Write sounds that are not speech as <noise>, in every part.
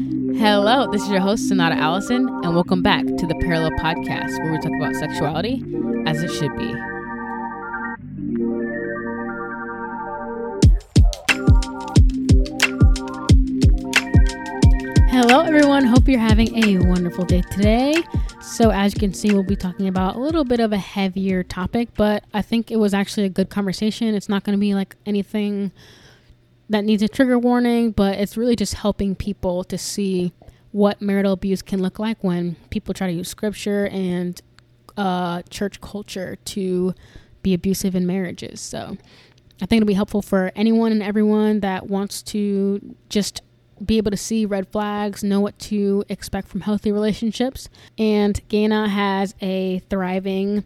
Hello, this is your host, Sonata Allison, and welcome back to the Parallel Podcast, where we talk about sexuality as it should be. Hello, everyone. Hope you're having a wonderful day today. So, as you can see, we'll be talking about a little bit of a heavier topic, but I think it was actually a good conversation. It's not going to be like anything that needs a trigger warning, but it's really just helping people to see what marital abuse can look like when people try to use scripture and uh, church culture to be abusive in marriages. So, I think it'll be helpful for anyone and everyone that wants to just be able to see red flags, know what to expect from healthy relationships. And Ngina has a thriving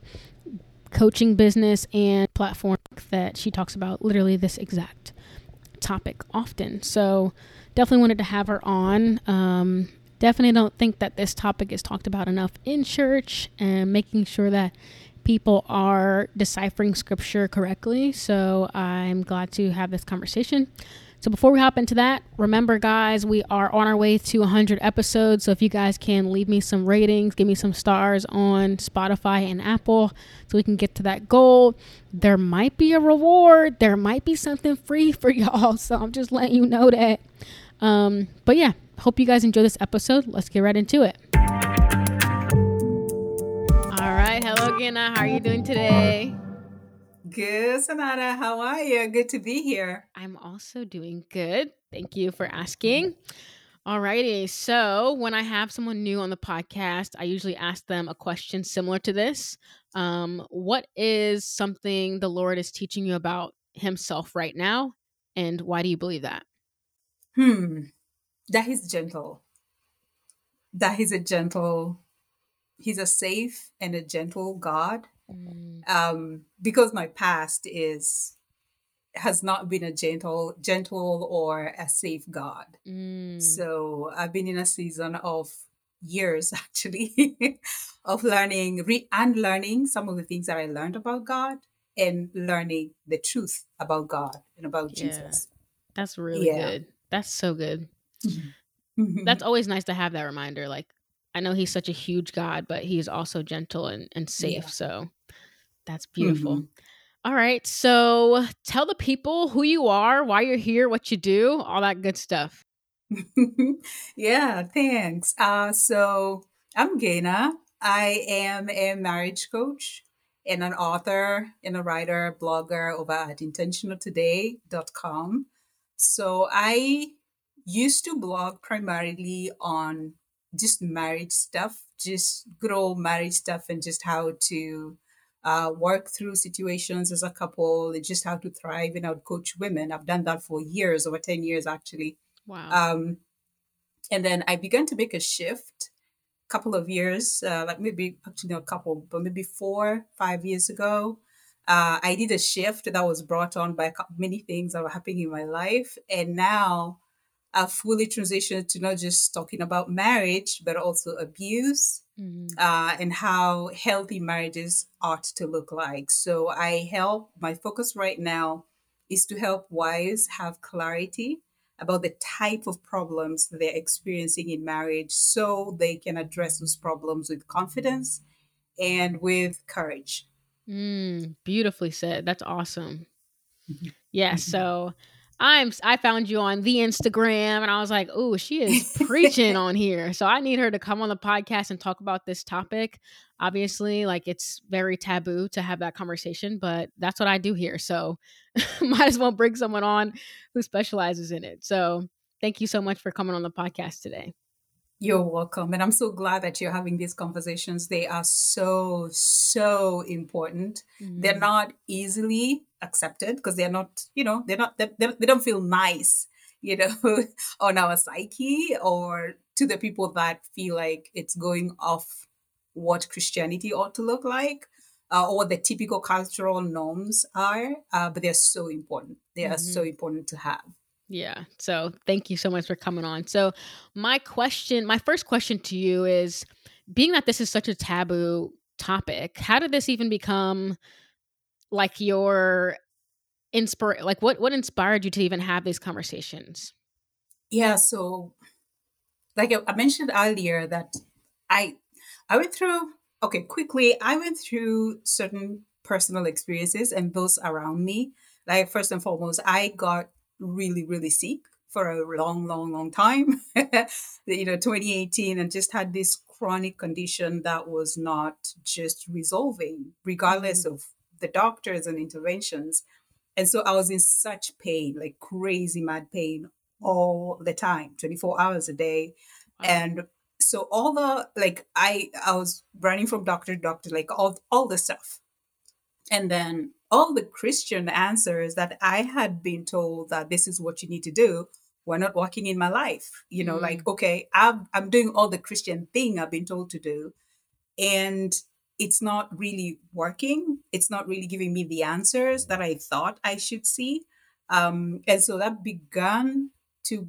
coaching business and platform that she talks about literally this exact topic often. So definitely wanted to have her on. Um, definitely don't think that this topic is talked about enough in church and making sure that people are deciphering scripture correctly. So I'm glad to have this conversation. So before we hop into that, remember, guys, we are on our way to 100 episodes. So if you guys can leave me some ratings, give me some stars on Spotify and Apple so we can get to that goal. There might be a reward, there might be something free for <laughs> y'all. So I'm just letting you know that. Um, but yeah, hope you guys enjoy this episode. Let's get right into it. All right. Hello, Ngina. How are you doing today? Good, Sonata. How are you? Good to be here. I'm also doing good. Thank you for asking. Alrighty. So when I have someone new on the podcast, I usually ask them a question similar to this. Um, what is something the Lord is teaching you about Himself right now, and why do you believe that? Hmm. That He's gentle. That He's a gentle. He's a safe and a gentle God Mm. Um, because my past is has not been a gentle, gentle or a safe God. Mm. So I've been in a season of years <laughs> actually of learning, re and learning some of the things that I learned about God and learning the truth about God and about yeah. Jesus. That's really yeah. good. That's so good. Mm-hmm. <laughs> That's always nice to have that reminder. Like, I know He's such a huge God, but He's also gentle and, and safe. Yeah. So that's beautiful. Mm-hmm. All right. So tell the people who you are, why you're here, what you do, all that good stuff. <laughs> yeah, thanks. Uh, so I'm Ngina. I am a marriage coach and an author and a writer, blogger over at intentionaltoday.com. So I used to blog primarily on just marriage stuff, just good old marriage stuff, and just how to uh, work through situations as a couple, and just how to thrive, and I would coach women. I've done that for years, over 10 years actually. Wow. Um, and then I began to make a shift a couple of years, uh, like maybe actually not a couple, but maybe four, five years ago. Uh, I did a shift that was brought on by many things that were happening in my life. And now I've fully transitioned to not just talking about marriage, but also abuse mm-hmm. uh, and how healthy marriages ought to look like. So I help, my focus right now is to help wives have clarity about the type of problems they're experiencing in marriage so they can address those problems with confidence and with courage. Mm, beautifully said. That's awesome. Mm-hmm. Yeah. Mm-hmm. So I'm I found you on the Instagram and I was like, "Oh, she is <laughs> preaching on here." So I need her to come on the podcast and talk about this topic. Obviously, like it's very taboo to have that conversation, but that's what I do here. So <laughs> might as well bring someone on who specializes in it. So, thank you so much for coming on the podcast today. You're welcome. And I'm so glad that you're having these conversations. They are so, so important. Mm-hmm. They're not easily accepted because they're not, you know, they're not, they, they don't feel nice, you know, <laughs> on our psyche or to the people that feel like it's going off what Christianity ought to look like. Uh, or what the typical cultural norms are, uh, but they're so important. They mm-hmm. are so mm-hmm. important to have. Yeah. So thank you so much for coming on. So, my question, my first question to you is being that this is such a taboo topic, how did this even become like your inspire like what what inspired you to even have these conversations? Yeah, so like I mentioned earlier that I I went through okay, quickly, I went through certain personal experiences and those around me. Like first and foremost, I got really, really sick for a long, long, long time. <laughs> you know, 2018 and just had this chronic condition that was not just resolving, regardless mm-hmm. of the doctors and interventions. And so I was in such pain, like crazy mad pain all the time, 24 hours a day. Wow. And so all the like I I was running from doctor to doctor, like all all the stuff. And then all the Christian answers that I had been told that this is what you need to do were not working in my life. You know, mm. like, okay, I'm I'm doing all the Christian thing I've been told to do. And it's not really working. It's not really giving me the answers that I thought I should see. Um, and so that began to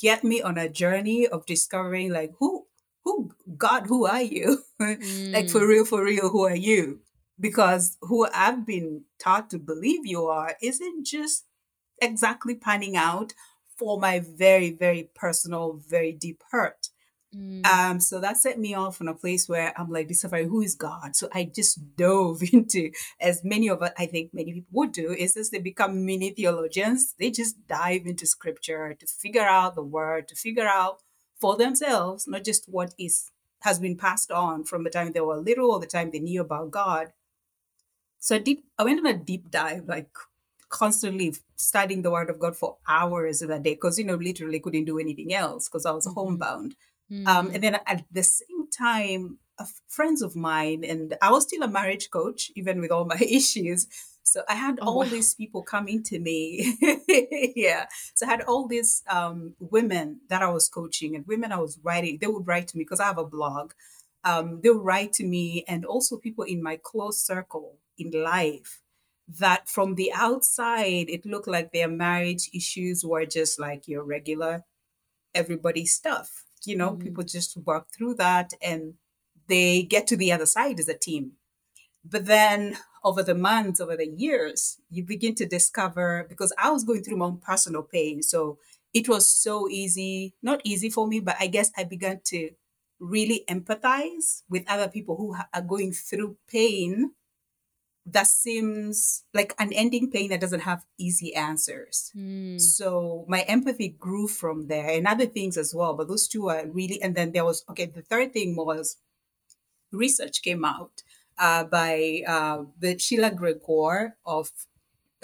get me on a journey of discovering like who who God, who are you? mm. <laughs> like for real, for real, who are you? Because who I've been taught to believe you are isn't just exactly panning out for my very, very personal, very deep hurt. Mm. Um, so that set me off in a place where I'm like, discovering who is God. So I just dove <laughs> into, as many of us, I think many people would do, is as they become mini theologians, they just dive into scripture to figure out the word, to figure out for themselves, not just what is has been passed on from the time they were little or the time they knew about God. So I did I went on a deep dive, like constantly studying the word of God for hours in a day because you know literally couldn't do anything else because I was mm-hmm. homebound. Mm-hmm. Um, and then at the same time, friends of mine, and I was still a marriage coach, even with all my <laughs> issues. So I had oh, all wow. these people coming to me. <laughs> yeah. So I had all these um, women that I was coaching and women I was writing. They would write to me because I have a blog. Um, they would write to me, and also people in my close circle in life that from the outside, it looked like their marriage issues were just like your regular everybody stuff. You know, mm-hmm. people just work through that and they get to the other side as a team. But then over the months, over the years, you begin to discover because I was going through my own personal pain. So it was so easy, not easy for me, but I guess I began to really empathize with other people who are going through pain that seems like an ending pain that doesn't have easy answers. Mm. So my empathy grew from there and other things as well. But those two are really, and then there was, okay, the third thing was research came out uh, by uh, the Sheila Gregoire of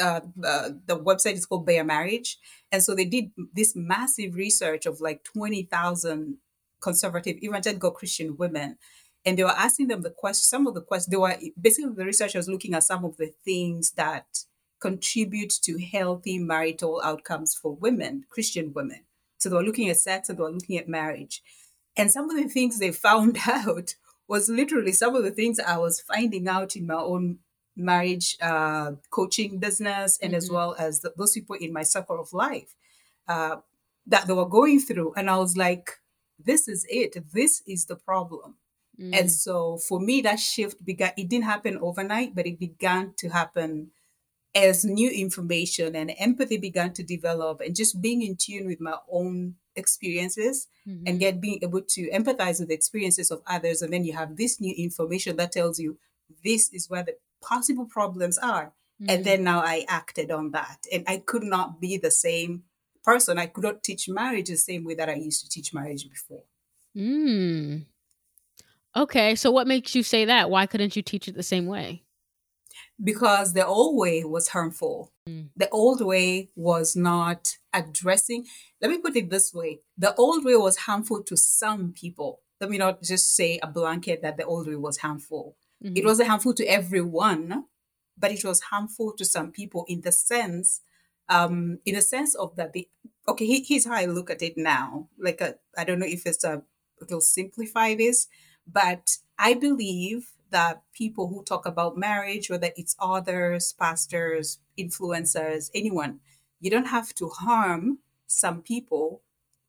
uh, the website is called Bare Marriage. And so they did this massive research of like 20,000 conservative evangelical Christian women and they were asking them the question some of the questions they were basically the researchers looking at some of the things that contribute to healthy marital outcomes for women christian women. So they were looking at sex and they were looking at marriage. And some of the things they found <laughs> out was literally some of the things i was finding out in my own marriage uh, coaching business and mm-hmm. as well as the, those people in my circle of life uh, that they were going through. And i was like this is it. This is the problem Mm. And so for me, that shift began, it didn't happen overnight, but it began to happen as new information and empathy began to develop and just being in tune with my own experiences mm-hmm. and get being able to empathize with the experiences of others. And then you have this new information that tells you this is where the possible problems are. Mm-hmm. And then now I acted on that. And I could not be the same person. I could not teach marriage the same way that I used to teach marriage before. Mm. Okay, so what makes you say that? Why couldn't you teach it the same way? Because the old way was harmful. Mm. The old way was not addressing. Let me put it this way the old way was harmful to some people. Let me not just say a blanket that the old way was harmful. Mm-hmm. It wasn't harmful to everyone, but it was harmful to some people in the sense, um, in the sense of that the okay, he, here's how I look at it now. Like I I don't know if it's a it'll simplify this but I believe that people who talk about marriage, whether it's authors, pastors, influencers, anyone, you don't have to harm some people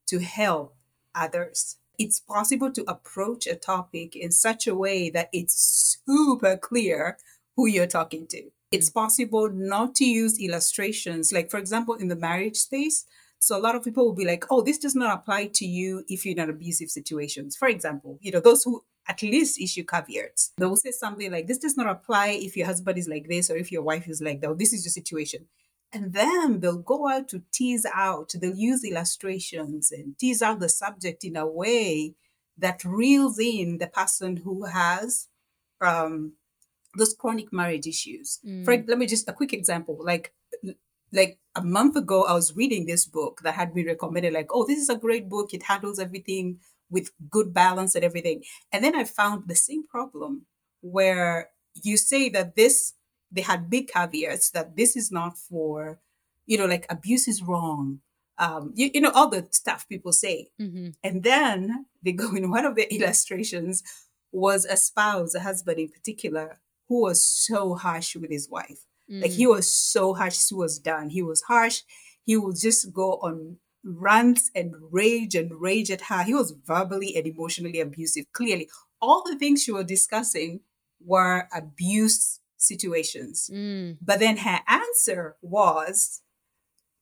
to help others. It's possible to approach a topic in such a way that it's super clear who you're talking to. It's possible not to use illustrations. Like, for example, in the marriage space, So a lot of people will be like, oh, this does not apply to you if you're in an abusive situations. For example, you know, those who at least issue caveats. They will say something like, this does not apply if your husband is like this or if your wife is like that. This is your situation. And then they'll go out to tease out, they'll use illustrations and tease out the subject in a way that reels in the person who has um, those chronic marriage issues. Mm. For let me just a quick example. Like like a month ago, I was reading this book that had been recommended, like, oh, this is a great book. It handles everything with good balance and everything. And then I found the same problem where you say that this, they had big caveats that this is not for, you know, like abuse is wrong. Um, you, you know, all the stuff people say. Mm-hmm. And then they go in one of the illustrations was a spouse, a husband in particular, who was so harsh with his wife. Like he Mm. was so harsh, he was done. He was harsh. He would just go on rants and rage and rage at her. He was verbally and emotionally abusive. Clearly, all the things she was discussing were abuse situations. Mm. But then her answer was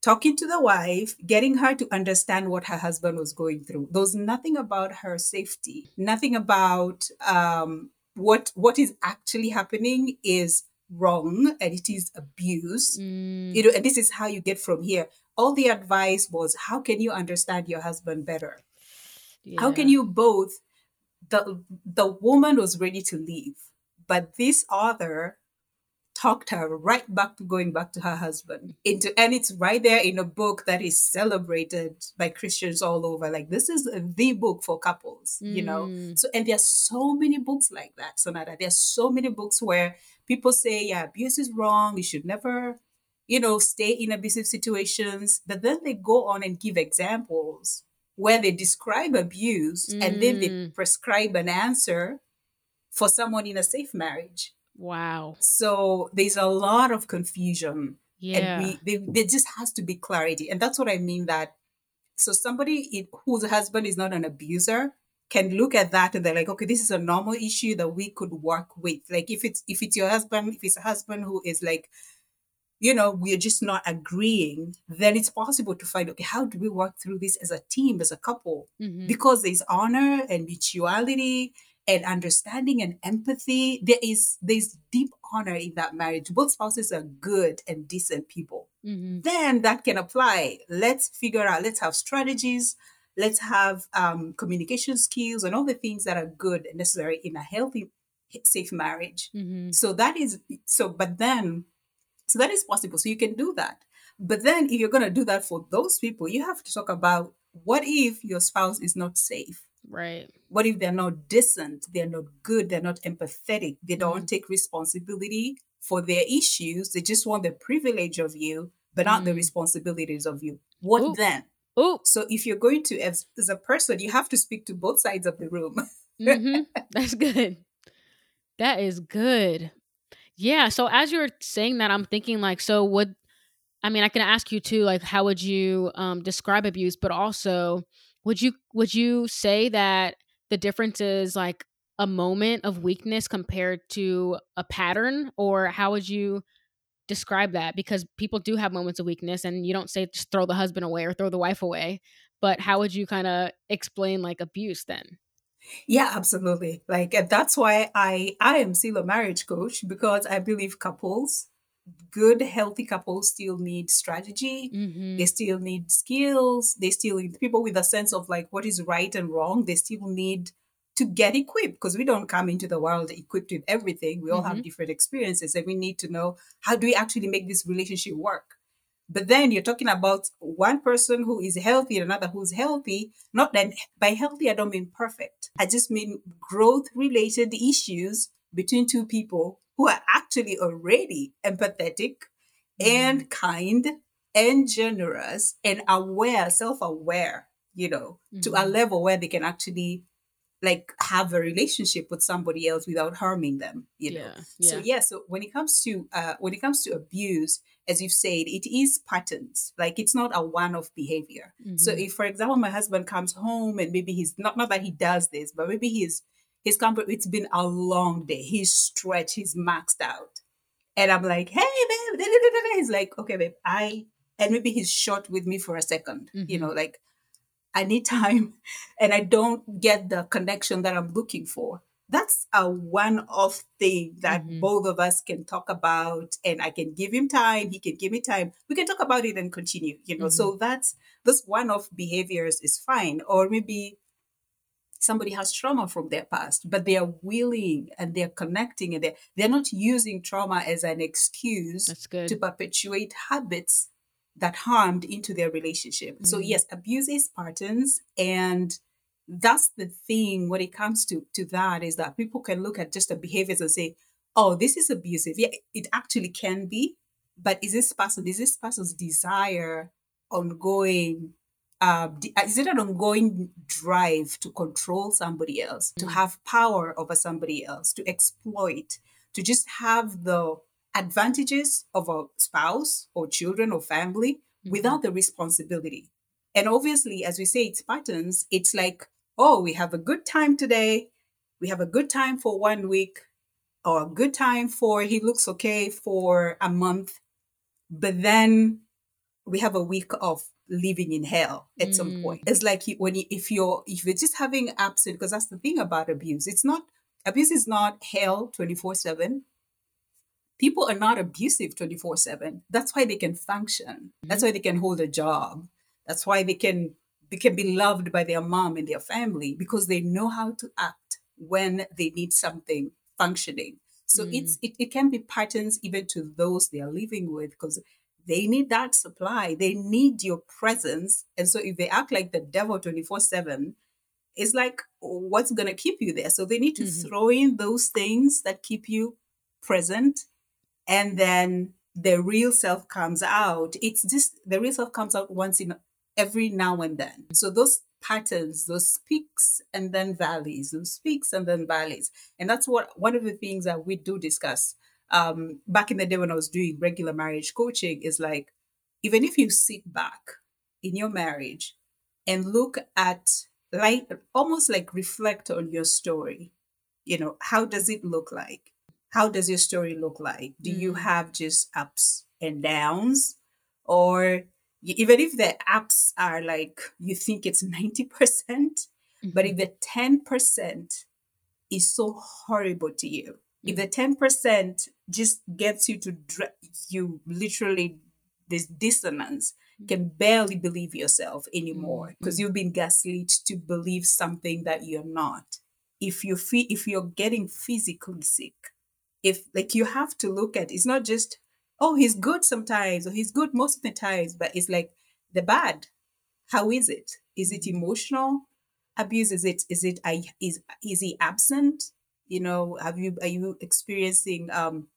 talking to the wife, getting her to understand what her husband was going through. There was nothing about her safety, nothing about um, what what is actually happening is wrong and it is abuse. Mm. You know, and this is how you get from here. All the advice was how can you understand your husband better? How can you both the the woman was ready to leave, but this other talked her right back to going back to her husband into and it's right there in a book that is celebrated by christians all over like this is the book for couples you know Mm. so and there's so many books like that sonata there's so many books where people say yeah abuse is wrong you should never you know stay in abusive situations but then they go on and give examples where they describe abuse and then they Mm. prescribe an answer for someone in a safe marriage Wow. so there's a lot of confusion Yeah. and we they, there just has to be clarity and that's what i mean that so somebody whose husband is not an abuser can look at that and they're like okay this is a normal issue that we could work with. Like if it's if it's your husband if it's a husband who is like you know we're just not agreeing then it's possible to find okay how do we work through this as a team as a couple? Mhm. because there's honor and mutuality and understanding and empathy there is there's deep honor in that marriage. Both spouses are good and decent people. Mhm. then that can apply. Let's figure out let's have strategies let's have um, communication skills and all the things that are good and necessary in a healthy safe marriage Mhm. so that is so but then so that is possible so you can do that but then if you're going to do that for those people you have to talk about what if your spouse is not safe Right. what if they're not decent they're not good they're not empathetic they don't Mhm. take responsibility for their issues they just want the privilege of you but not the Mm. responsibilities of you what Ooh. then Oh. so if you're going to as, as a person you have to speak to both sides of the room <laughs> hmm That's good. That is good. Yeah. So as you're saying that, I'm thinking like, so would I mean, I can ask you too, like, how would you um, describe abuse? But also, would you would you say that the difference is like a moment of weakness compared to a pattern, or how would you describe that? Because people do have moments of weakness, and you don't say just throw the husband away or throw the wife away. But how would you kind of explain like abuse then? Yeah, absolutely. Like that's why I I am still a marriage coach because I believe couples, good healthy couples still need strategy. Mm-hmm. They still need skills. They still need people with a sense of like what is right and wrong. They still need to get equipped because we don't come into the world equipped with everything. We all have Mhm. different experiences and we need to know how do we actually make this relationship work. But then you're talking about one person who is healthy and another who's healthy. Not that by healthy, I don't mean perfect. I just mean growth related issues between two people who are actually already empathetic and kind and generous and aware, self aware, you know, to a Mhm. level where they can actually like have a relationship with somebody else without harming them, you know. yeah, So yeah. yeah, so when it comes to uh, when it comes to abuse, as you've said, it is patterns. Like it's not a one-off behavior. So Mhm. if, for example, my husband comes home and maybe he's not not that he does this, but maybe he's he's come. It's been a long day. He's stretched. He's maxed out, and I'm like, hey babe, da, da, da, da, da." he's like, okay babe, I and maybe he's short with me for a 2nd you Mhm. know like i need time <laughs> and i don't get the connection that i'm looking for. That's a one-off thing that Mhm. both of us can talk about and i can give him time he can give me time. We can talk about it and continue you know so that's this one-off behaviors is fine. Or maybe somebody has trauma from their past but they are willing and they're connecting and they're, they're not using trauma as an excuse to perpetuate habits that harmed into their relationship. So Mhm. yes, abuse is patterns and that's the thing when it comes to to that is that people can look at just the behaviors and say, "Oh, this is abusive." Yeah, it actually can be, but is this person is this person's desire ongoing uh, is it an ongoing drive to control somebody else, to Mm. have power over somebody else, to exploit, to just have the advantages of a spouse or children or family Mhm. without the responsibility? And obviously, as we say, it's patterns. It's like, oh, we have a good time today. We have a good time for one week, or a good time for he looks okay for a month. But then we have a week of living in hell at some Mm. point. It's like you, when you, if you're if you're just having absent because that's the thing about abuse. It's not abuse is not hell twenty four seven. People are not abusive twenty four seven. That's why they can function. That's why they can hold a job. That's why they can they can be loved by their mom and their family because they know how to act when they need something functioning. So Mm. it's it, it can be patterns even to those they are living with because they need that supply. They need your presence. And so if they act like the devil 24 7, it's like, what's going to keep you there? So they need to Mhm. throw in those things that keep you present. And then the real self comes out. It's just the real self comes out once in every now and then. So those patterns, those peaks and then valleys, those peaks and then valleys. And that's what one of the things that we do discuss um, back in the day when I was doing regular marriage coaching is like, even if you sit back in your marriage and look at like almost like reflect on your story, you know, how does it look like? How does your story look like? Do you Mm. have just ups and downs? Or even if the ups are like, you think it's 90%, but if Mhm. the 10% is so horrible to you, if Mm. the 10% just gets you to, dra- you literally, this dissonance, can barely believe yourself anymore Mm, because mm. you've been gaslit to believe something that you're not. If you feel, if you're getting physically sick, if like you have to look at, it's not just, oh, he's good sometimes or he's good most of the times, but it's like the bad. How is it? Is it emotional abuse? Is it is it I is is he absent? You know, have you are you experiencing um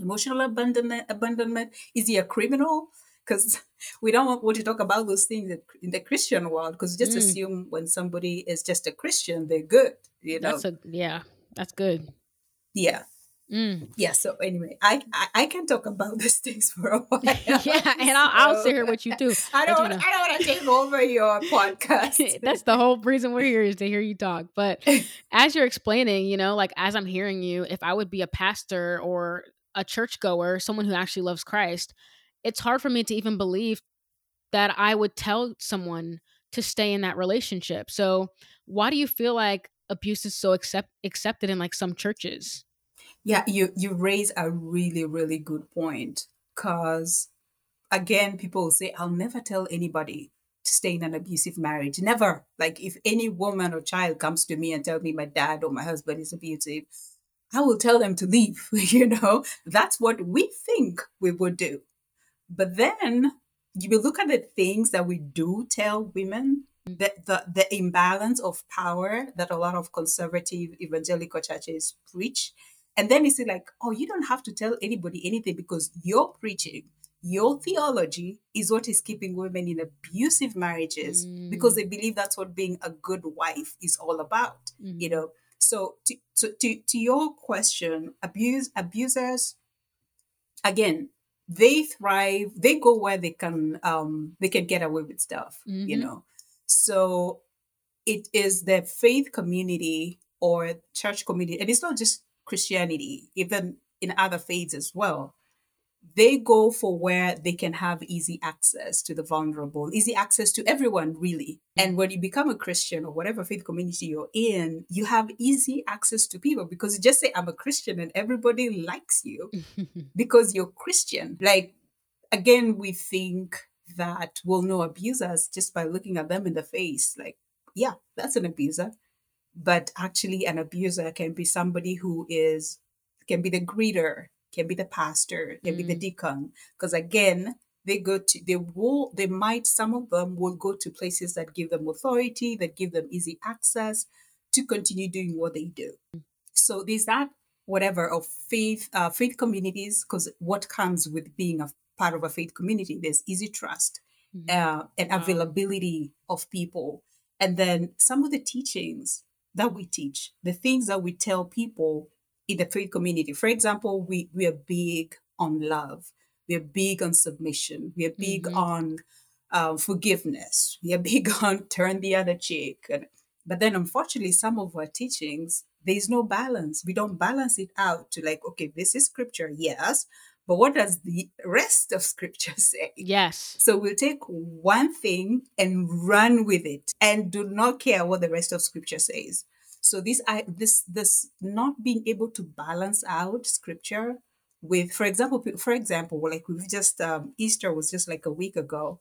emotional abandonment abandonment? Is he a criminal? Because <laughs> we don't want want to talk about those things in in the Christian world because just Mm. assume when somebody is just a Christian, they're good. You know, That's a yeah. That's good. yeah. Mm. Yeah. So anyway, I, I I can talk about <laughs> these things for a while. <laughs> yeah, and I'll, I'll sit here with you too. <laughs> I don't you want know. I don't want to take over your podcast. That's the whole reason we're here is to hear you talk. But as you're explaining, you know, like as I'm hearing you, if I would be a pastor or a churchgoer, someone who actually loves Christ, it's hard for me to even believe that I would tell someone to stay in that relationship. So, why do you feel like abuse is so accept accepted in like some churches? Yeah, you you raise a really really good point because again, people will say, "I'll never tell anybody to stay in an abusive marriage." Never. Like if any woman or child comes to me and tell me my dad or my husband is abusive, I will tell them to leave. <laughs> you know, that's what we think we would do. But then you look at the things that we do tell women, mm. the, the, the imbalance of power that a lot of conservative evangelical churches preach. And then you see, like, oh, you don't have to tell anybody anything because your preaching, your theology is what is keeping women in abusive marriages because Mm. they believe that's what being a good wife is all about you Mhm. know so to, to, to, to your question abuse abusers again they thrive they go where they can um they can get away with stuff you Mhm. know so it is the faith community or church community and it's not just christianity even in other faiths as well they go for where they can have easy access to the vulnerable, easy access to everyone, really. And when you become a Christian or whatever faith community you're in, you have easy access to people because you just say, I'm a Christian and everybody likes you <laughs> because you're Christian. Like, again, we think that we'll know abusers just by looking at them in the face. Like, yeah, that's an abuser. But actually, an abuser can be somebody who is, can be the greeter, can be the pastor, can mm. be the mm. deacon. Because again, they go to they will they might some of them will go to places that give them authority, that give them easy access to continue doing what they do. So there's that whatever of faith uh, faith communities because what comes with being a part of a faith community there's easy trust mm-hmm. uh, and wow. availability of people and then some of the teachings that we teach the things that we tell people in the faith community. For example, we, we are big on love. We are big on submission. We are big mm-hmm. on uh, forgiveness. We are <laughs> big on turn the other cheek. And, but then, unfortunately, some of our teachings, there is no balance. We don't balance it out to like, okay, this is scripture, yes, but what does the rest of scripture <laughs> say? Yes. So we'll take one thing and run with it and do not care what the rest of scripture says. So this I this this not being able to balance out scripture with, for example, for example, like we've just um, Easter was just like a week ago,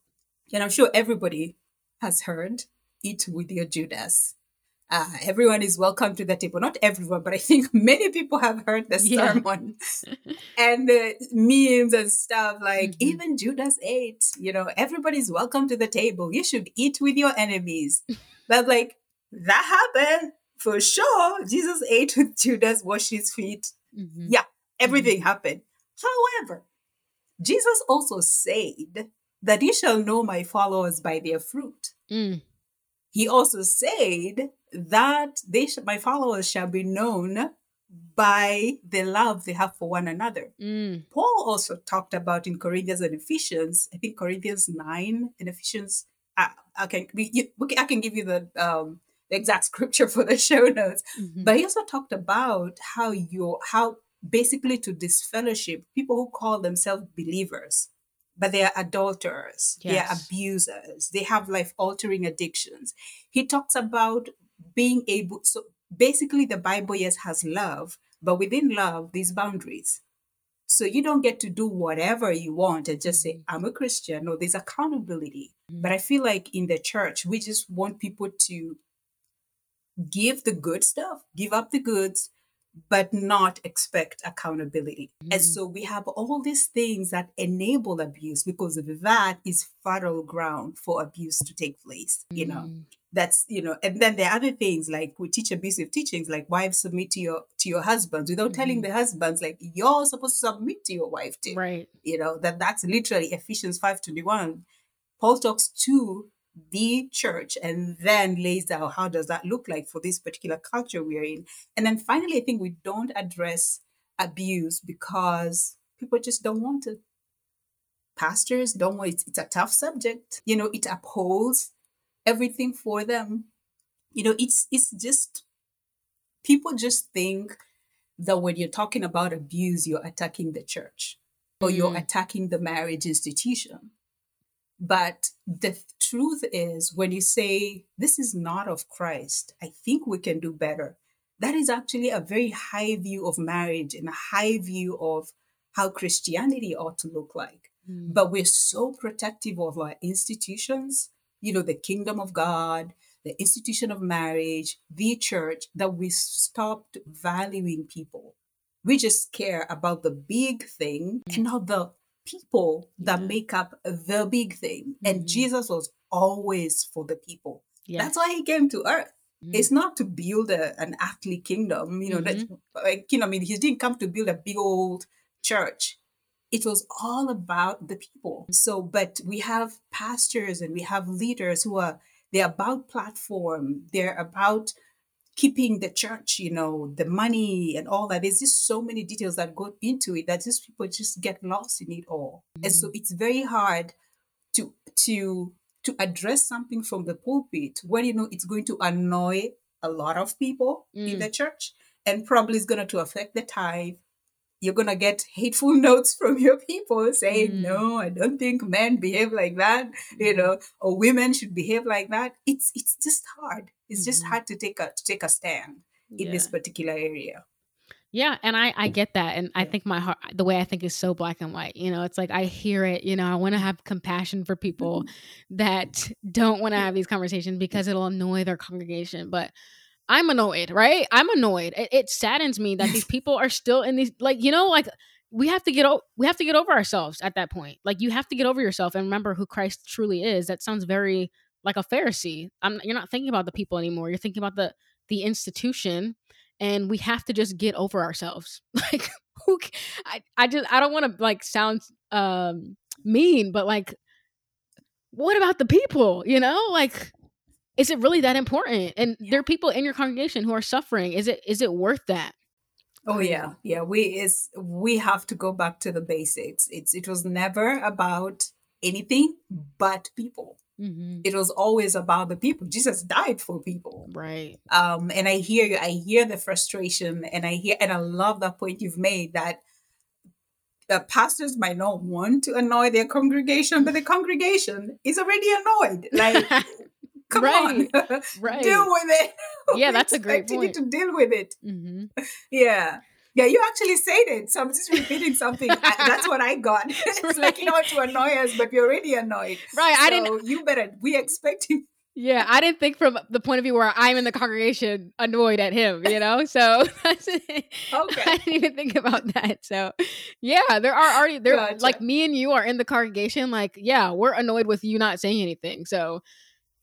and I'm sure everybody has heard "Eat with your Judas." Uh, everyone is welcome to the table. Not everyone, but I think <laughs> many people have heard the yeah. sermon <laughs> and the memes and stuff. Like mm-hmm. even Judas ate. You know, everybody's welcome to the table. You should eat with your enemies. <laughs> but like that happened for sure, Jesus ate with Judas, washed his feet. Mm-hmm. Yeah, everything mm-hmm. happened. However, Jesus also said that you shall know my followers by their fruit. Mm. He also said that they sh- my followers shall be known by the love they have for one another. Mm. Paul also talked about in Corinthians and Ephesians, I think Corinthians 9 and Ephesians, I, I can, I can give you the um, the exact <laughs> scripture for the show notes. Mm-hmm. But he also talked about how you how basically to disfellowship people who call themselves believers, but they are adulterers, yes. they are abusers, they have life altering addictions. He talks about being able so basically the Bible yes has love, but within love, these boundaries. So you don't get to do whatever you want and just say, mm-hmm. I'm a Christian. No, there's accountability. Mm-hmm. But I feel like in the church, we just want people to give the good stuff, give up the goods, but not expect accountability. Mm. And so we have all these things that enable abuse because that is fertile ground for abuse to take place, you know. Mm. That's you know, and then there are other things like we teach abusive teachings, like wives submit to your to your husbands without mm telling mm-hmm. the husbands like you're supposed to submit to your wife too. Right. You know, that that's literally Ephesians 521. Paul talks to the church and then lays out how does that look like for this particular culture we're in and then finally i think we don't address abuse because people just don't want to pastors don't want it. it's a tough subject you know it upholds everything for them you know it's it's just people just think that when you're talking about abuse you're attacking the church or mm. you're attacking the marriage institution but the truth is, when you say, this is not of Christ, I think we can do better, that is actually a very high view of marriage and a high view of how Christianity ought to look like. Mm. But we're so protective of our institutions, you know, the kingdom of God, the institution of marriage, the church, that we stopped valuing people. We just care about the big thing and not the people that yeah. make up the big thing. Mm-hmm. And Jesus was always for the people. Yes. That's why he came to earth. Mm-hmm. It's not to build a, an earthly kingdom, you know, mm-hmm. that, like, you know, I mean, he didn't come to build a big old church. It was all about the people. So, but we have pastors and we have leaders who are, they're about platform. They're about keeping the church, you know, the money and all that. There's just so many details that go into it that just people just get lost in it all. Mm-hmm. And so mm. it's very hard to to to address something from the pulpit when you know it's going to annoy a lot of people mm. in the church and probably is going to affect the tithe you're gonna get hateful <laughs> notes from your people saying, Mm. "No, I don't think men behave like that," you know, or women should behave like that. It's it's just hard. It's just Mhm. hard to take a to take a stand in Yeah. this particular area. Yeah, and I I get that, and I think my heart, the way I think is so black and white. You know, it's like I hear it. You know, I want to have compassion for people that don't want to have these conversations because it'll annoy their congregation. But I'm annoyed, right? I'm annoyed. It, it saddens me that these <laughs> people are still in these, like you know, like we have to get o- we have to get over ourselves at that point. Like you have to get over yourself and remember who Christ truly is. That sounds very like a Pharisee. I'm, you're not thinking about the people anymore. You're thinking about the the institution and we have to just get over ourselves <laughs> like who i, I just i don't want to like sound um mean but like what about the people you know like is it really that important and Yeah. there are people in your congregation who are suffering is it is it worth that Oh yeah, yeah. We is we have to go back to the basics. It's it was never about anything but people. mm-hmm. It was always about the people. Jesus died for people. right Um, and I hear you. I hear the frustration, and I hear and I love that point you've made that the pastors might not want to annoy their congregation, but the congregation is already annoyed. Like, <laughs> come Right. on, right <laughs> deal with it. <laughs> Yeah, that's a great expected you point. to deal with it. mm-hmm. Yeah. Yeah, you actually said it. So I'm just repeating something. That's what I got. <laughs> it's like you don't to annoy us, but you're already annoyed. right i didn't you better. We expect you. yeah i didn't think from the point of view where i'm in the congregation annoyed at him you know so that's I didn't even think about that. So, yeah, there are already there Gotcha. like me and you are in the congregation. Like, yeah, we're annoyed with you not saying anything. So,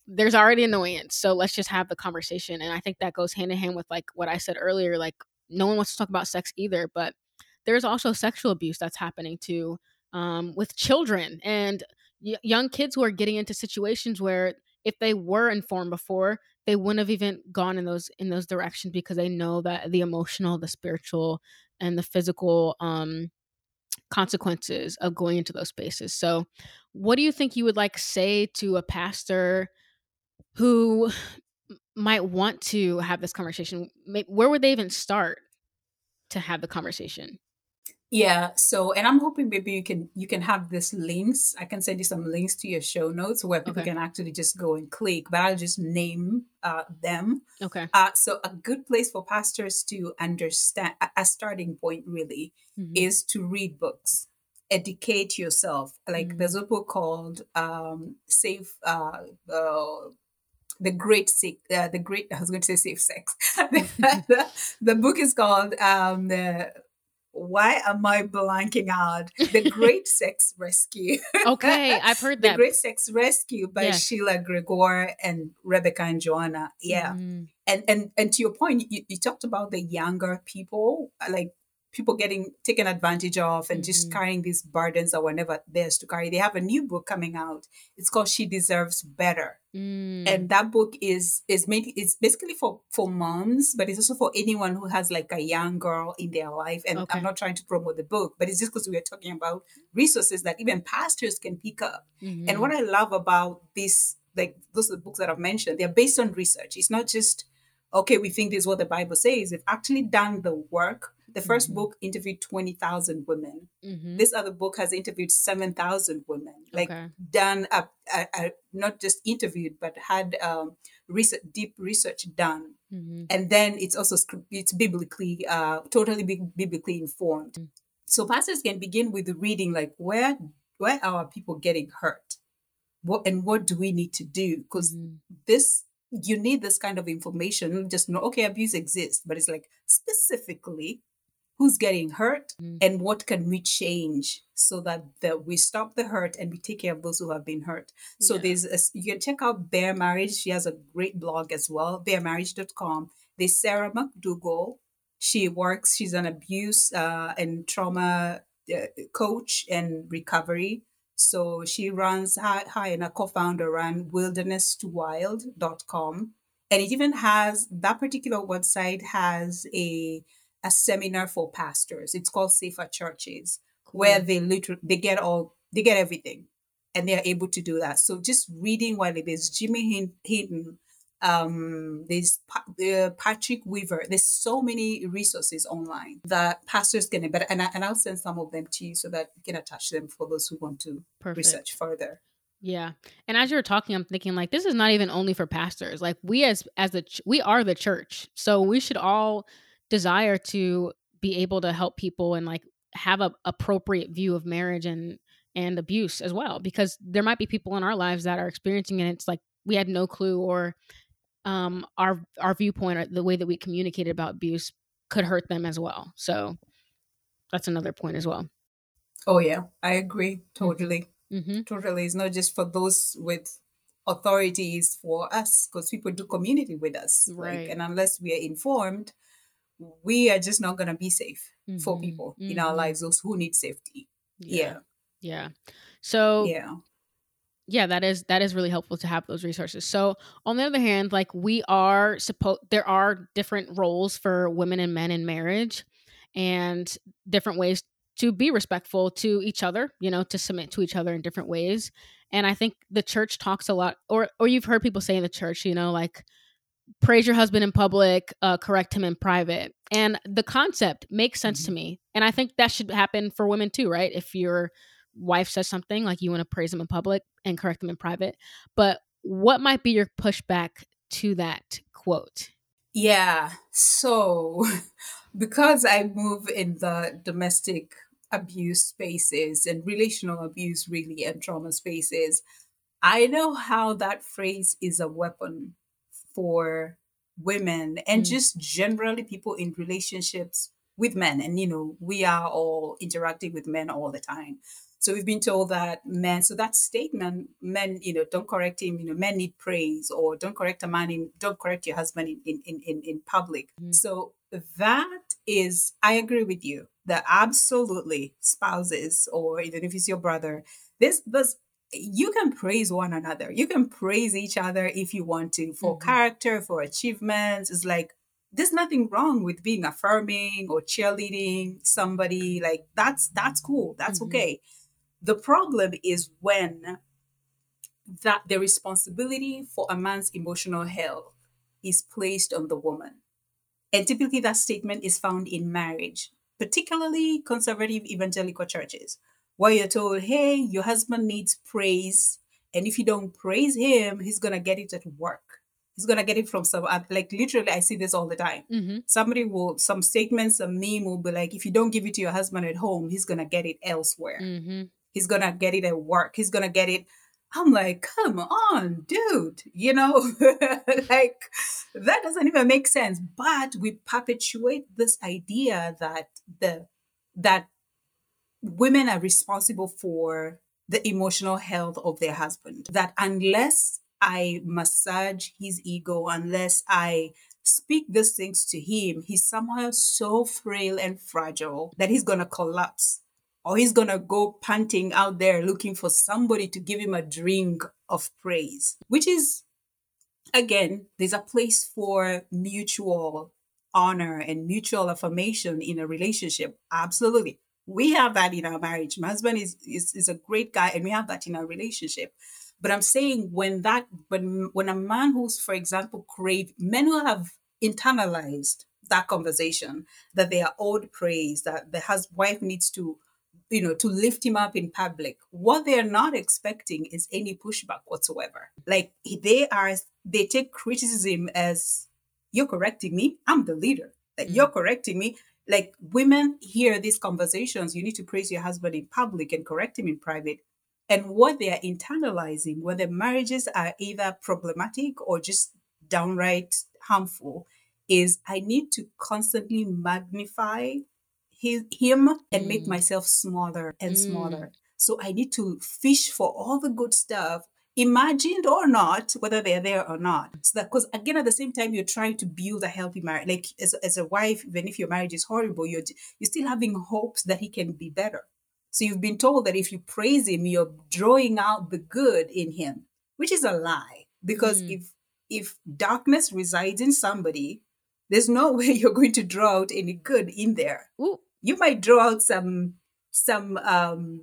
there's already annoyance. So let's just have the conversation. And I think that goes hand in hand with like what I said earlier. Like, no one wants to talk about sex either, but there's also sexual abuse that's happening too um, with children and y- young kids who are getting into situations where if they were informed before they wouldn't have even gone in those in those directions because they know that the emotional the spiritual and the physical um consequences of going into those spaces so what do you think you would like say to a pastor who might want to have this conversation where would they even start to have the conversation Yeah. So, and I'm hoping maybe you can you can have this links. I can send you some links to your show notes where people Okay. can actually just go and click. But I'll just name uh, them. okay Uh, so, a good place for pastors to understand a, a starting point really Mhm. is to read books educate yourself like Mm. there's a book called um safe uh, uh the great sick uh, the great i was going to say safe sex. <laughs> The, the book is called um the why am i blanking out? The great <laughs> sex rescue. Okay <laughs> i've heard the great sex rescue by Yes. sheila gregoire and rebecca and joanna. Yeah. Mhm. and and and to your point you, you talked about the younger people like people getting taken advantage of and just Mhm. carrying these burdens that were never theirs to carry they have a new book coming out it's called she deserves better Mm. and that book is is made it's basically for for moms but it's also for anyone who has like a young girl in their life and Okay. i'm not trying to promote the book but it's just because we are talking about resources that even pastors can pick up and Mhm. what I love about this, like those are the books that I've mentioned, they're based on research. It's not just, okay, we think this is what the Bible says. They've actually done the work. The 1st Mhm. book interviewed 20,000 women. Mhm. This other book has interviewed 7,000 women. Like okay. done, a, a, a, not just interviewed, but had um, research, deep research done. Mhm. And then it's also, it's biblically, uh, totally bi- biblically informed. Mm. So pastors can begin with the reading, like where, where are our people getting hurt? what and what do we need to do because Mhm. this you need this kind of information just know okay abuse exists but it's like specifically who's getting hurt Mhm. and what can we change so that the, we stop the hurt and we take care of those who have been hurt. So Yeah. there's a, you can check out bare marriage. She has a great blog as well baremarriage.com there's sarah mcdugal. She works she's an abuse uh, and trauma uh, coach and recovery. So she runs hi, hi and a co-founder run wildernesstowild.com and it even has that particular website has a a seminar for pastors it's called safer churches where they literally they get all they get everything and they're able to do that so just reading while it is jimmy Hin- hinton um, there's uh, Patrick Weaver. There's so many resources online that pastors can, but and, I, and I'll send some of them to you so that you can attach them for those who want to Perfect. research further. Yeah. And as you were talking, I'm thinking like this is not even only for pastors. Like we as as the ch- we are the church. So we should all desire to be able to help people and like have a appropriate view of marriage and and abuse as well because there might be people in our lives that are experiencing it it's like we had no clue or um our our viewpoint or the way that we communicated about abuse could hurt them as well. So that's another point as well. Oh yeah, I agree totally. Mm-hmm. Totally. It's not just for those with authorities for us because people do community with us. Right. Like, and unless we are informed, we are just not going to be safe mm-hmm. for people mm-hmm. in our mm-hmm. lives, those who need safety. Yeah. yeah. Yeah. So, yeah. Yeah, that is that is really helpful to have those resources. So, on the other hand, like we are supposed there are different roles for women and men in marriage and different ways to be respectful to each other, you know, to submit to each other in different ways. And I think the church talks a lot, or or you've heard people say in the church, you know, like praise your husband in public, uh, correct him in private. And the concept makes sense mm-hmm. to me. And I think that should happen for women too, right? If your wife says something like you want to praise them in public and correct them in private. But what might be your pushback to that quote? Yeah. So, <laughs> because I move in the domestic abuse spaces and relational abuse, really, and trauma spaces, I know how that phrase is a weapon for women and mm. just generally people in relationships with men. And, you know, we are all interacting with men all the time. So we've been told that men, so that statement, men, you know, don't correct him, you know, men need praise or don't correct a man in, don't correct your husband in, in, in, in public. Mm. So that is, I agree with you that absolutely spouses or even if it's your brother, this, this, you can praise one another. You can praise each other if you want to for mm-hmm. character, for achievements. It's like, there's nothing wrong with being affirming or cheerleading somebody like that's that's cool that's mm-hmm. okay the problem is when that the responsibility for a man's emotional health is placed on the woman. And typically that statement is found in marriage, particularly conservative evangelical churches, where you're told, hey, your husband needs praise. And if you don't praise him, he's going to get it at work. He's going to get it from some, like literally, I see this all the time. Mm-hmm. Somebody will, some statements, a meme will be like, if you don't give it to your husband at home, he's going to get it elsewhere. Mm-hmm. He's gonna get it at work. He's gonna get it. I'm like, come on, dude. You know, <laughs> like that doesn't even make sense. But we perpetuate this idea that the that women are responsible for the emotional health of their husband. That unless I massage his ego, unless I speak these things to him, he's somehow so frail and fragile that he's gonna collapse or he's going to go panting out there looking for somebody to give him a drink of praise, which is, again, there's a place for mutual honor and mutual affirmation in a relationship. Absolutely. We have that in our marriage. My husband is, is, is a great guy and we have that in our relationship. But I'm saying when that, when, when a man who's, for example, crave, men who have internalized that conversation that they are owed praise, that the husband, wife needs to you know, to lift him up in public. What they're not expecting is any pushback whatsoever. Like they are, they take criticism as you're correcting me. I'm the leader. Like mm you're correcting me. Like women hear these conversations. You need to praise your husband in public and correct him in private. And what they are internalizing, whether marriages are either problematic or just downright harmful, is I need to constantly magnify his, him and mm. make myself smaller and mm. smaller. So I need to fish for all the good stuff, imagined or not, whether they're there or not. So that because again, at the same time, you're trying to build a healthy marriage. Like as, as a wife, even if your marriage is horrible, you're you're still having hopes that he can be better. So you've been told that if you praise him, you're drawing out the good in him, which is a lie. Because mm. if if darkness resides in somebody, there's no <laughs> way you're going to draw out any good in there. Ooh you might draw out some some um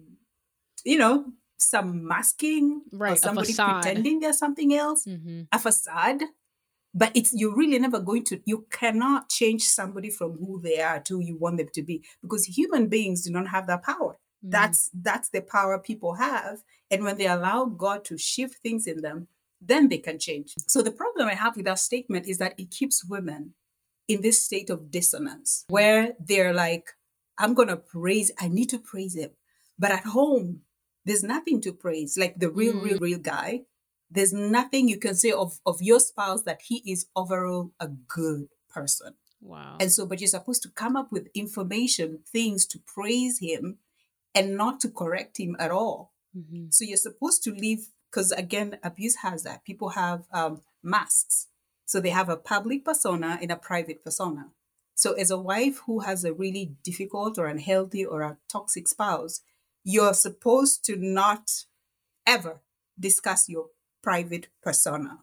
you know some masking right or somebody pretending they're something else mm-hmm. a facade. But it's you're really never going to you cannot change somebody from who they are to who you want them to be because human beings do not have that power. Mm. that's that's the power people have. And when they allow god to shift things in them then they can change. So the problem i have with that statement is that it keeps women in this state of dissonance where they're like i'm to praise i need to praise him but at home there's nothing to praise like the real mm. real real guy there's nothing you can say of, of your spouse that he is overall a good person. Wow. And so, but you're supposed to come up with information, things to praise him and not to correct him at all. Mm-hmm. So you're supposed to leave, because again, abuse has that. People have um, masks. So they have a public persona and a private persona. So as a wife who has a really difficult or unhealthy or a toxic spouse, you're supposed to not ever discuss your private persona.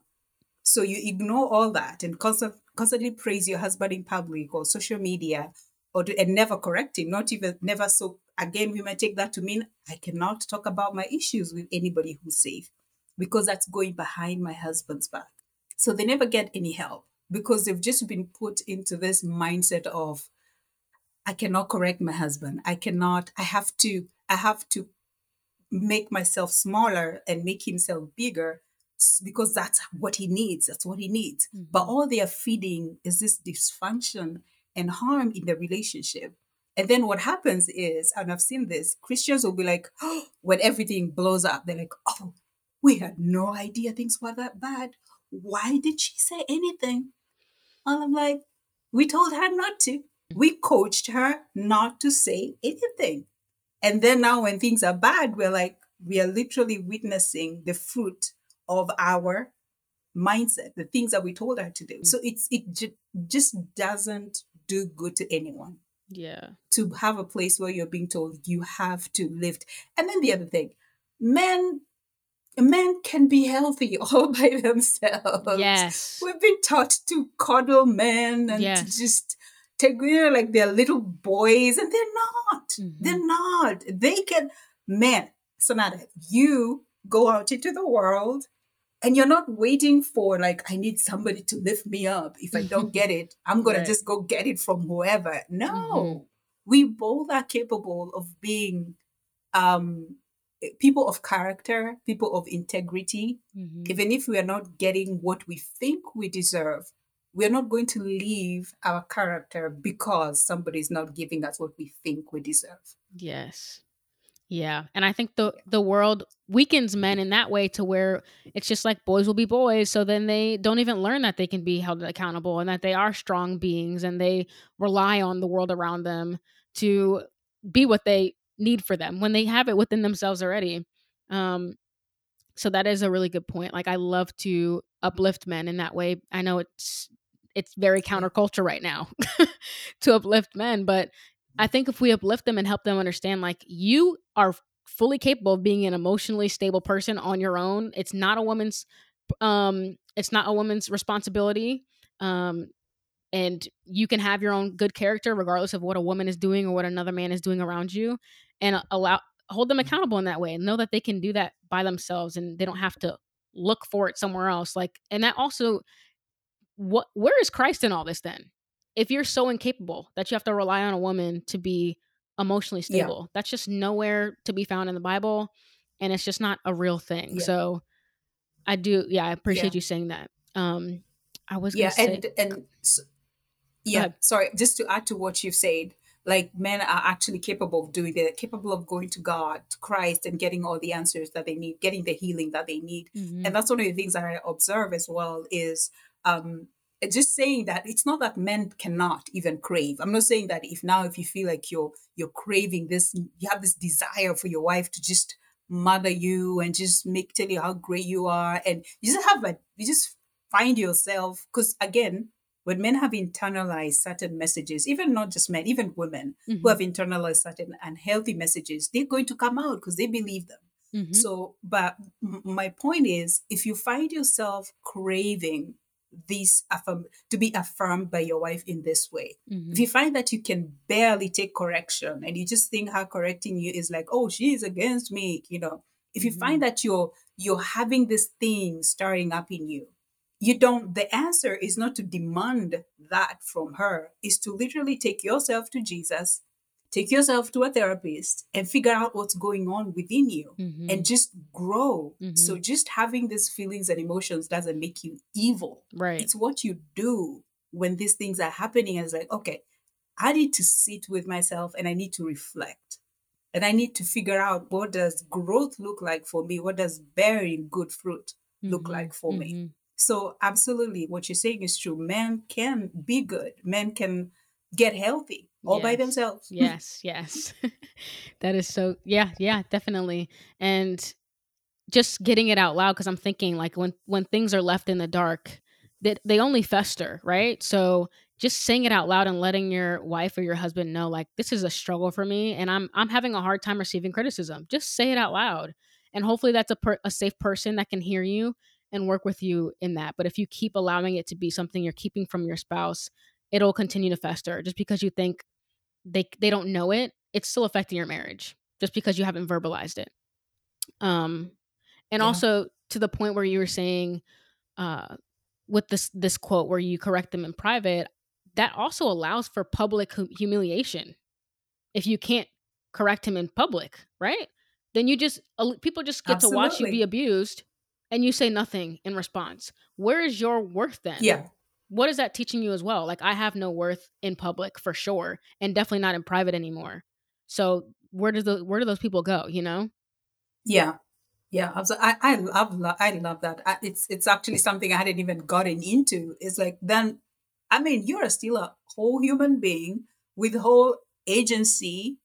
So you ignore all that and constant, constantly praise your husband in public or social media or do, and never correct him, not even never so again we might take that to mean I cannot talk about my issues with anybody who's safe because that's going behind my husband's back. So they never get any help because they've just been put into this mindset of I cannot correct my husband. I cannot I have to I have to make myself smaller and make himself bigger because that's what he needs. That's what he needs. Mm-hmm. But all they are feeding is this dysfunction and harm in the relationship. And then what happens is, and I've seen this, Christians will be like, oh, <gasps> when everything blows up, they're like, oh, we had no idea things were that bad. Why did she say anything? And I'm like, we told her not to. We coached her not to say anything. And then now when things are bad, we're like, we are literally witnessing the fruit of our mindset, the things that we told her to do. So mm. it's it just doesn't do good to anyone. Yeah. To have a place where you're being told you have to lift. And then the other thing, men men can be healthy <laughs> all by themselves. Yes. We've been taught to coddle men and yes. to just you like they're little boys and they're not. Mm-hmm. They're not. They can men, Sonata, you go out into the world and you're not waiting for like i need somebody to lift me up if i don't get <laughs> it i'm gonna right. just go get it from whoever no mm-hmm. we both are capable of being um people of character people of integrity mm-hmm. even if we are not getting what we think we deserve we're not going to leave our character because somebody is not giving us what we think we deserve yes yeah, and I think the the world weakens men in that way to where it's just like boys will be boys, so then they don't even learn that they can be held accountable and that they are strong beings and they rely on the world around them to be what they need for them when they have it within themselves already. Um so that is a really good point. Like I love to uplift men in that way. I know it's it's very counterculture right now <laughs> to uplift men, but I think if we uplift them and help them understand, like, you are fully capable of being an emotionally stable person on your own. It's not a woman's um it's not a woman's responsibility. Um and you can have your own good character regardless of what a woman is doing or what another man is doing around you and allow hold them accountable in that way and know that they can do that by themselves and they don't have to look for it somewhere else like and that also what where is Christ in all this then if you're so incapable that you have to rely on a woman to be emotionally stable, yeah. that's just nowhere to be found in the Bible and it's just not a real thing. Yeah. So I do yeah, I appreciate yeah. you saying that. Um I was Yeah, say, and and so, yeah, sorry, just to add to what you've said, like men are actually capable of doing that, capable of going to God, to Christ, and getting all the answers that they need, getting the healing that they need. Mm-hmm. And that's one of the things that I observe as well is um, just saying that it's not that men cannot even crave i'm not saying that if now if you feel like you're you're craving this you have this desire for your wife to just mother you and just make tell you how great you are and you just have like you just find yourself because again when men have internalized certain messages even not just men even women mm-hmm. who have internalized certain unhealthy messages they're going to come out because they believe them mm-hmm. so but my point is if you find yourself craving this affirm to be affirmed by your wife in this way. Mm-hmm. If you find that you can barely take correction and you just think her correcting you is like, oh, she is against me, you know. If you mm-hmm. find that you're you're having this thing stirring up in you, you don't the answer is not to demand that from her is to literally take yourself to jesus take yourself to a therapist and figure out what's going on within you Mm-hmm. and just grow Mhm. so just having these feelings and emotions doesn't make you evil right. it's what you do when these things are happening it's like okay i need to sit with myself and i need to reflect and i need to figure out what does growth look like for me what does bearing good fruit look Mhm. like for me Mhm. so absolutely what you're saying is true men can be good men can get healthy all by themselves. <laughs> Yes yes. <laughs> That is so yeah yeah definitely. And just getting it out loud because i'm thinking like when when things are left in the dark that they only fester right? So just saying it out loud and letting your wife or your husband know like this is a struggle for me and i'm i'm having a hard time receiving criticism. Just say it out loud and hopefully that's a, per- a safe person that can hear you and work with you in that. But if you keep allowing it to be something you're keeping from your spouse it'll continue to fester just because you think they they don't know it it's still affecting your marriage just because you haven't verbalized it. Um and Yeah. also to the point where you were saying uh with this this quote where you correct them in private that also allows for public hu- humiliation. If you can't correct him in public right? Then you just people just get to watch you be abused and you say nothing in response. Where is your worth then? Yeah what is that teaching you as well like i have no worth in public for sure and definitely not in private anymore so where does the where do those people go you know Yeah, yeah. I I love I love that. I, it's it's actually something I hadn't even gotten into. It's like then, I mean, you're still a whole human being with whole agency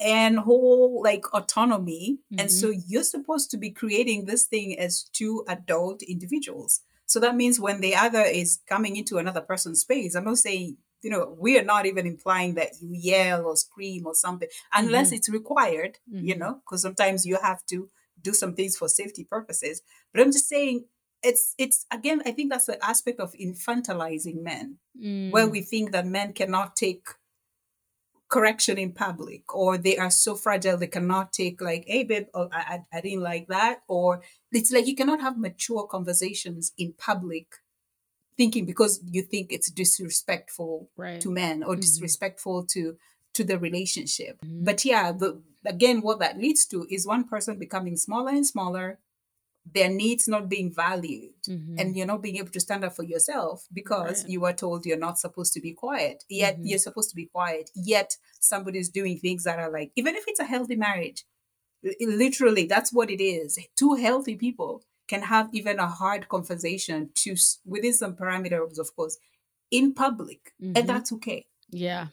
and whole like autonomy, and so mm-hmm. you're supposed to be creating this thing as two adult individuals. So that means when the other is coming into another person's space, I'm not saying. You know, we are not even implying that you yell or scream or something unless Mhm. it's required, you Mhm. know, because sometimes you have to do some things for safety purposes. But I'm just saying it's it's again, I think that's the aspect of infantilizing men, where Mm, we think that men cannot take correction in public or they are so fragile they cannot take like hey babe oh, I, I didn't like that or it's like you cannot have mature conversations in public thinking because you think it's disrespectful right to men or Mhm. disrespectful to to the relationship Mhm. but yeah the, again what that leads to is one person becoming smaller and smaller their needs not being valued Mhm. and you're not being able to stand up for yourself because Right. you were told you're not supposed to be quiet yet Mhm. you're supposed to be quiet yet somebody's doing things that are like even if it's a healthy marriage literally that's what it is two healthy people can have even a hard conversation to within some parameters of course in public Mhm. and that's okay yeah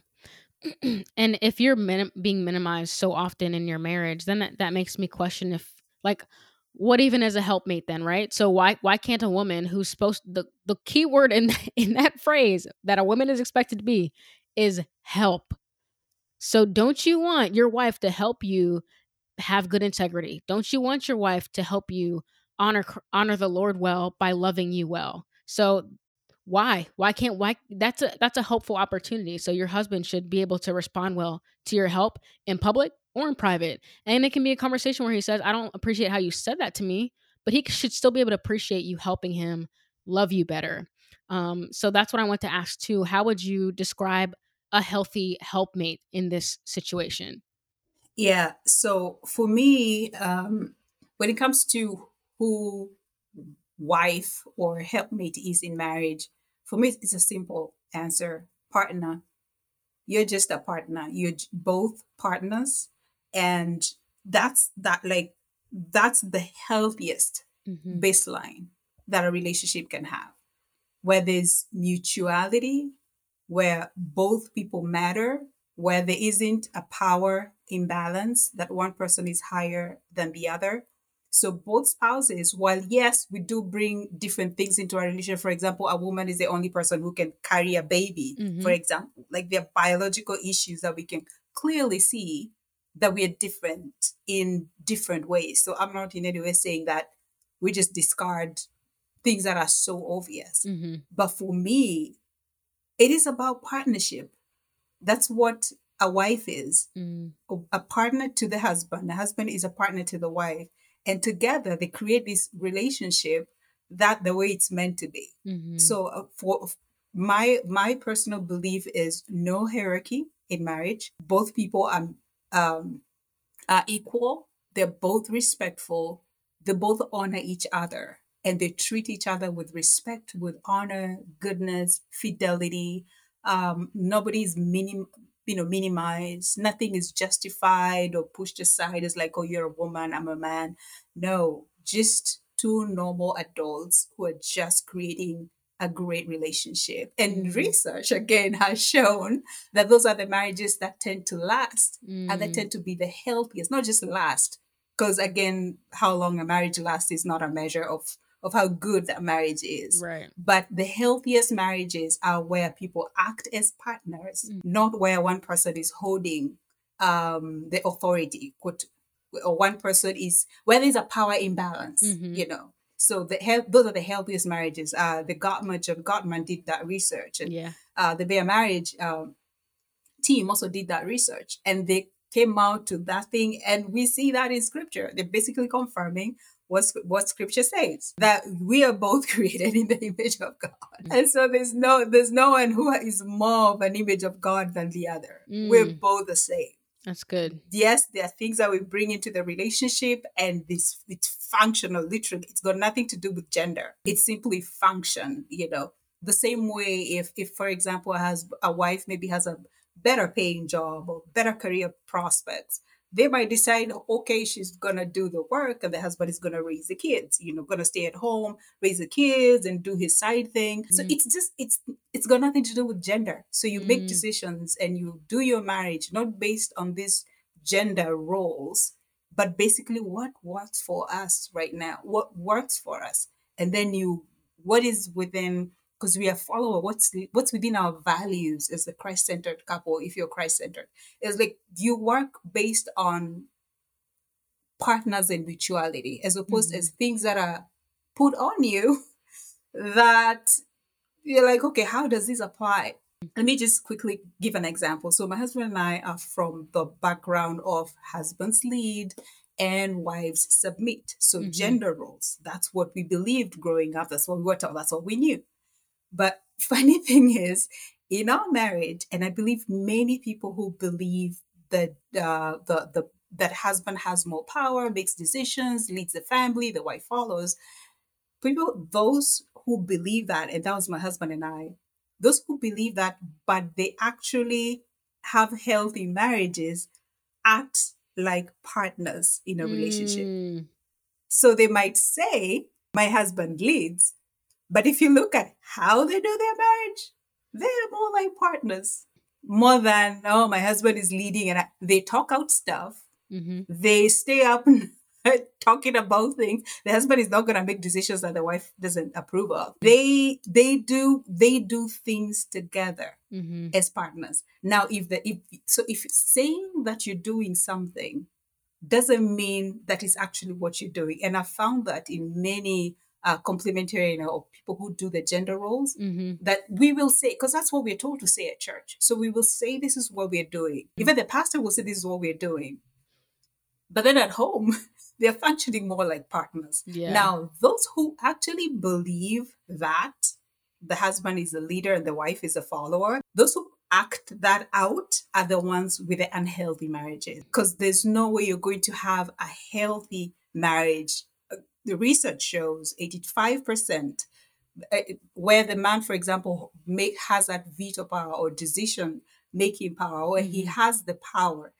<clears throat> and if you're minim- being minimized so often in your marriage then that, that makes me question if like what even is a helpmate then right? So why why can't a woman who's supposed the the key word in <laughs> in that phrase that a woman is expected to be is help. So don't you want your wife to help you have good integrity? Don't you want your wife to help you honor honor the lord well by loving you well? So why? Why can't why that's a that's a helpful opportunity. So your husband should be able to respond well to your help in public or in private and it can be a conversation where he says i don't appreciate how you said that to me but he should still be able to appreciate you helping him love you better. Um, so that's what i want to ask too how would you describe a healthy helpmate in this situation? Yeah so for me um when it comes to who wife or helpmate is in marriage for me it's a simple answer partner. You're just a partner. You're both partners and that's that like that's the healthiest Mhm. baseline that a relationship can have where there's mutuality where both people matter where there isn't a power imbalance that one person is higher than the other so both spouses while yes we do bring different things into our relationship for example a woman is the only person who can carry a baby for Mhm. example like there are biological issues that we can clearly see that we are different in different ways so i'm not in any way saying that we just discard things that are so obvious Mhm. but for me it is about partnership that's what a wife is Mm. a a partner to the husband. The husband is a partner to the wife. And together they create this relationship that the way it's meant to be. Mm-hmm. So uh, for my my personal belief is no hierarchy in marriage. Both people are um, are equal. They're both respectful. They both honor each other and they treat each other with respect, with honor, goodness, fidelity. Um, nobody's minim, you know, minimized. Nothing is justified or pushed aside as like, oh, you're a woman, I'm a man. No, just two normal adults who are just creating a great relationship. And Mhm. research again has shown that those are the marriages that tend to last and that Mm. tend to be the healthiest, not just last. Because again, how long a marriage lasts is not a measure of, of how good that marriage is. Right. But the healthiest marriages are where people act as partners, Mm. not where one person is holding um, the authority. Quote, or one person is where there's a power imbalance. Mhm. You know, so the health, those are the healthiest marriages. Uh, the Gottman, John Gottman did that research, and Yeah. uh, the Bare Marriage um, team also did that research, and they came out to that thing, and we see that in Scripture. They're basically confirming what what Scripture says that we are both <laughs> created in the image of God, and so there's no there's no one who is more of an image of God than the other. We're Mm. both the same That's good. yes, there are things that we bring into the relationship, and this it's functional. Literally, it's got nothing to do with gender. It's simply function. You know, the same way if, if for example, has a wife maybe has a better paying job or better career prospects, they might decide, okay, she's gonna do the work, and the husband is gonna raise the kids. You know, gonna stay at home, raise the kids, and do his side thing. So Mhm. it's just it's it's got nothing to do with gender. So you make Mm. decisions and you do your marriage not based on these gender roles, but basically what works for us right now, what works for us, and then you what is within because we are follower what's what's within our values as a christ-centered couple if you're christ-centered. It's like you work based on partners and mutuality as opposed Mhm. as things that are put on you <laughs> that you're like okay how does this apply? Let me just quickly give an example. So my husband and i are from the background of husbands lead and wives submit. So Mhm. gender roles that's what we believed growing up that's what we were taught that's what we knew but <laughs> funny thing is, in our marriage, and I believe many people who believe that uh, the the that husband has more power, makes decisions, leads the family, the wife follows. People, those who believe that, and that was my husband and I, those who believe that, but they actually have healthy marriages, act like partners in a relationship. Mm. So they might say, my husband leads, but if you look at how they do their marriage, they're more like partners. More than, oh, my husband is leading and I, they talk out stuff. hmm They stay up <laughs> talking about things. The husband is not going to make decisions that the wife doesn't approve of. They they do they do things together hmm as partners. Now, if the if so, if saying that you're doing something doesn't mean that is actually what you're doing, and I found that in many uh, complementarian or people who do the gender roles, hmm that we will say because that's what we're told to say at church. So we will say this is what we're doing. Even the pastor will say this is what we're doing. But then at home, <laughs> they're functioning more like partners. Yeah. Now, those who actually believe that the husband is the leader and the wife is a follower, those who act that out are the ones with the unhealthy marriages. Because there's no way you're going to have a healthy marriage. The research shows 85% uh, where the man, for example, make has that veto power or decision making power, where he Mhm. has the power.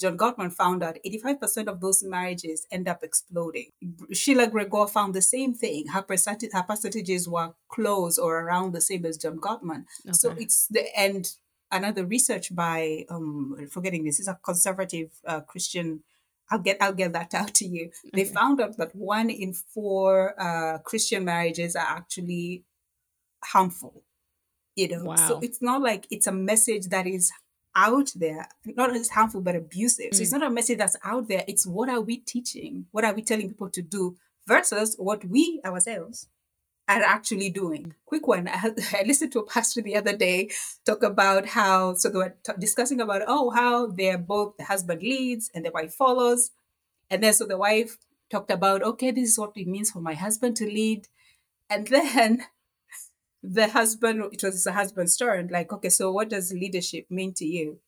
John Gottman found out 85% of those marriages end up exploding. Sheila Gregoire found the same thing. Her, percentage, her percentages were close or around the same as John Gottman. So it's the end. Another research by um, forgetting this is a conservative uh, Christian. I'll get I'll get that out to you. They Okay. found out that one in four uh, Christian marriages are actually harmful. You know, so it's not like it's a message that is out there, not as harmful but abusive. So it's Mm. not a message that's out there. It's what are we teaching? What are we telling people to do versus what we ourselves are actually doing. Quick one. I, <laughs> I listened to a pastor the other day talk about how, so they were t- discussing about, oh, how they're both, the husband leads and the wife follows. And then so the wife talked about, okay, this is what it means for my husband to lead. And <laughs> then the husband, it was the husband's turn, like, okay, so what does leadership mean to you?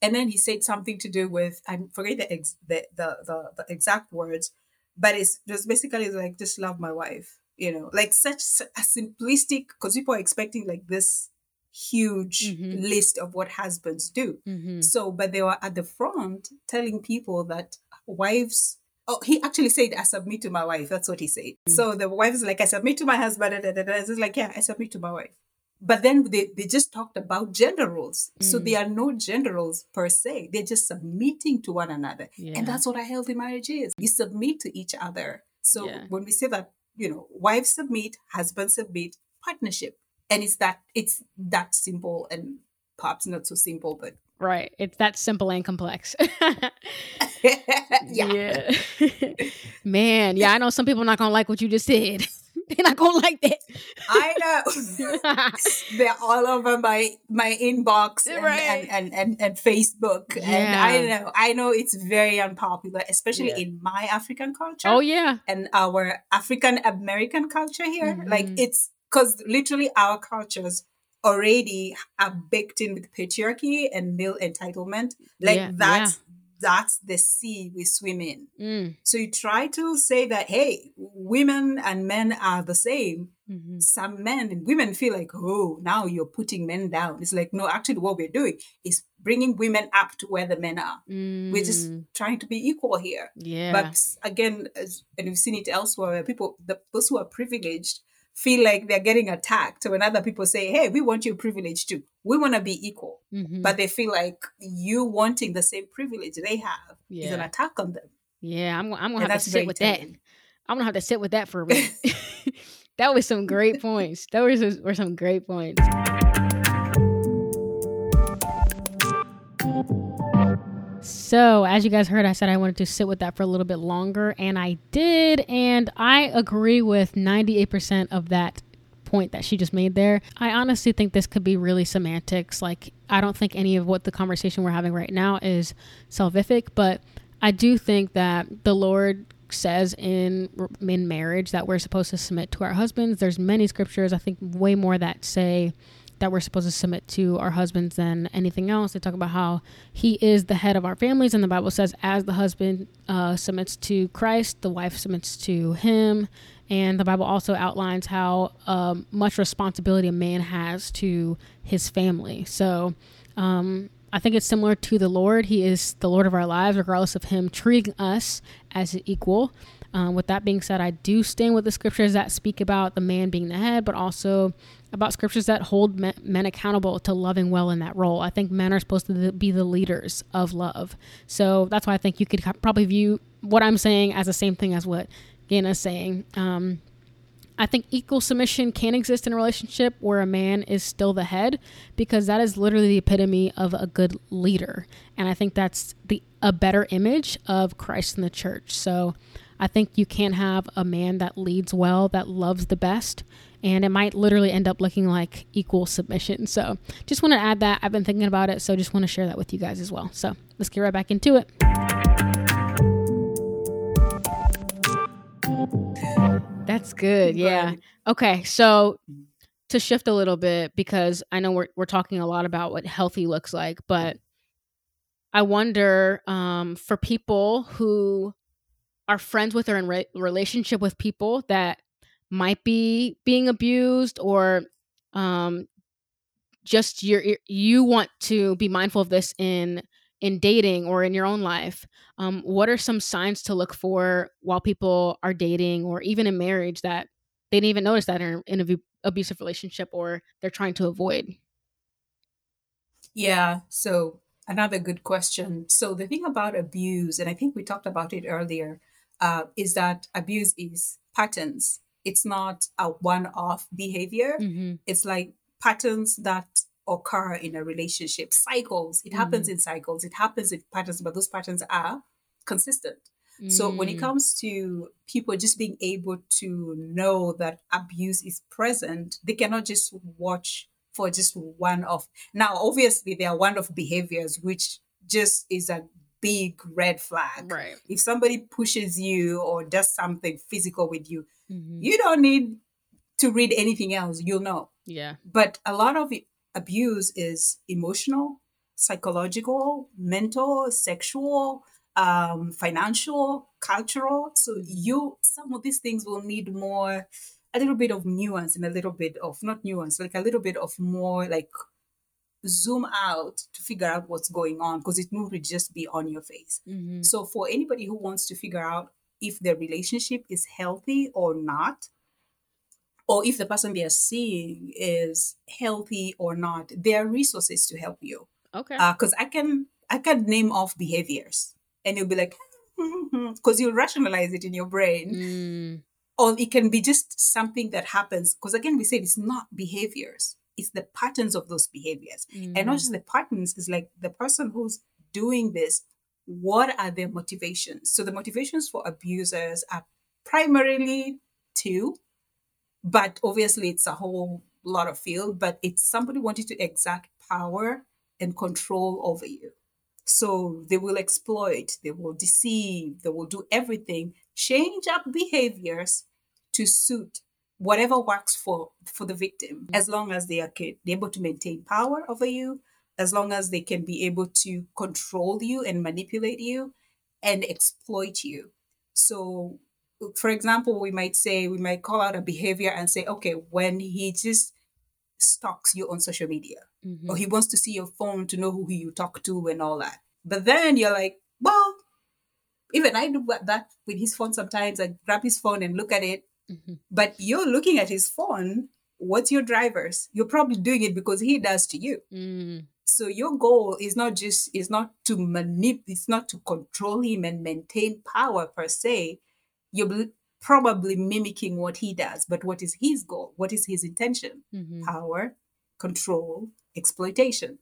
And then he said something to do with, I forget the, ex, the, the, the, the exact words, but it's just basically like, just love my wife, you know, like such a simplistic, because people are expecting like this huge mm-hmm. list of what husbands do. Mm-hmm. So, but they were at the front telling people that wives Oh, he actually said, I submit to my wife. That's what he said. Mm. So the wife is like, I submit to my husband. Da, It's like, yeah, I submit to my wife. But then they, they just talked about gender roles. Mm. So there are no gender roles per se. They're just submitting to one another. Yeah. And that's what a healthy marriage is. You submit to each other. So yeah. when we say that, you know, wives submit, husbands submit, partnership. And it's that it's that simple and perhaps not so simple, but Right. It's that simple and complex. <laughs> yeah. <laughs> yeah. <laughs> Man, yeah, I know some people are not gonna like what you just said. <laughs> They're not gonna like that. I know. <laughs> They're all over my my inbox and, right. and, and, and, and, Facebook. Yeah. And I know I know it's very unpopular, especially yeah. in my African culture. Oh yeah. And our African American culture here. Mm-hmm. Like it's because literally our cultures already are baked in with patriarchy and male entitlement. Like yeah, that's. That's the sea we swim in. Mm. So you try to say that hey, women and men are the same. Mm-hmm. Some men and women feel like, oh, now you're putting men down. It's like, no, actually, what we're doing is bringing women up to where the men are. Mm. We're just mm. trying to be equal here. Yeah. But again, as, and we've seen it elsewhere, where people, the, those who are privileged, feel like they're getting attacked when other people say, Hey, we want your privilege too. We want to be equal. Mm-hmm. But they feel like you wanting the same privilege they have yeah. is an attack on them. Yeah, I'm, I'm going to have to sit with telling. that. I'm going to have to sit with that for a <laughs> minute. <laughs> that was some great points. Those were some great points. So, as you guys heard, I said I wanted to sit with that for a little bit longer, and I did. And I agree with 98% of that point that she just made there. I honestly think this could be really semantics. Like, I don't think any of what the conversation we're having right now is salvific, but I do think that the Lord says in in marriage that we're supposed to submit to our husbands. There's many scriptures, I think way more that say that we're supposed to submit to our husbands than anything else. They talk about how he is the head of our families, and the Bible says, as the husband uh, submits to Christ, the wife submits to him. And the Bible also outlines how um, much responsibility a man has to his family. So um, I think it's similar to the Lord. He is the Lord of our lives, regardless of him treating us as an equal. Um, with that being said, I do stand with the scriptures that speak about the man being the head, but also about scriptures that hold men accountable to loving well in that role. I think men are supposed to be the leaders of love. So that's why I think you could probably view what I'm saying as the same thing as what is saying. Um, I think equal submission can exist in a relationship where a man is still the head because that is literally the epitome of a good leader. And I think that's the a better image of Christ in the church. So I think you can't have a man that leads well, that loves the best, and it might literally end up looking like equal submission. So just want to add that. I've been thinking about it, so just want to share that with you guys as well. So let's get right back into it. That's good. Yeah. Okay. So to shift a little bit because I know we're we're talking a lot about what healthy looks like, but I wonder um, for people who are friends with or in re- relationship with people that might be being abused or um, just you you want to be mindful of this in in dating or in your own life um, what are some signs to look for while people are dating or even in marriage that they didn't even notice that in, in an abusive relationship or they're trying to avoid yeah so another good question so the thing about abuse and i think we talked about it earlier uh, is that abuse is patterns. It's not a one off behavior. Mm-hmm. It's like patterns that occur in a relationship, cycles. It mm-hmm. happens in cycles, it happens in patterns, but those patterns are consistent. Mm. So when it mm. comes to people just being able to know that abuse is present, they cannot just watch for just one of. Now, obviously, there are one of behaviors which just is a big red flag. Right. If somebody pushes you or does something physical with you, mm-hmm. you don't need to read anything else, you'll know. Yeah. But a lot of abuse is emotional, psychological, mental, sexual, um, financial, cultural. So you some of these things will need more a little bit of nuance and a little bit of not nuance, like a little bit of more like zoom out to figure out what's going on because it won't just be on your face. Mm-hmm. So for anybody who wants to figure out if their relationship is healthy or not, or if the person they are seeing is healthy or not, there are resources to help you. Okay. Because I can I can name off behaviors, and you'll be like, <laughs> because you'll rationalize it in your brain, Mm, or it can be just something that happens. Because again, we said it's not behaviors; it's the patterns of those behaviors, and not mm, just the patterns. is like the person who's doing this. What are their motivations? So the motivations for abusers are primarily two but obviously it's a whole lot of field but it's somebody wanting to exact power and control over you so they will exploit they will deceive they will do everything change up behaviors to suit whatever works for for the victim as long as they are able to maintain power over you as long as they can be able to control you and manipulate you and exploit you so for example, we might say, we might call out a behavior and say, okay, when he just stalks you on social media mhm. or he wants to see your phone to know who you talk to and all that. But then you're like, well, even I do that with his phone sometimes. I grab his phone and look at it. Mhm. But you're looking at his phone. What's your drivers? You're probably doing it because he does to you. Mm, So your goal is not just is not to manipulate, it's not to control him and maintain power per se. You're bl- probably mimicking what he does, but what is his goal? What is his intention? mhm. Power, control, exploitation.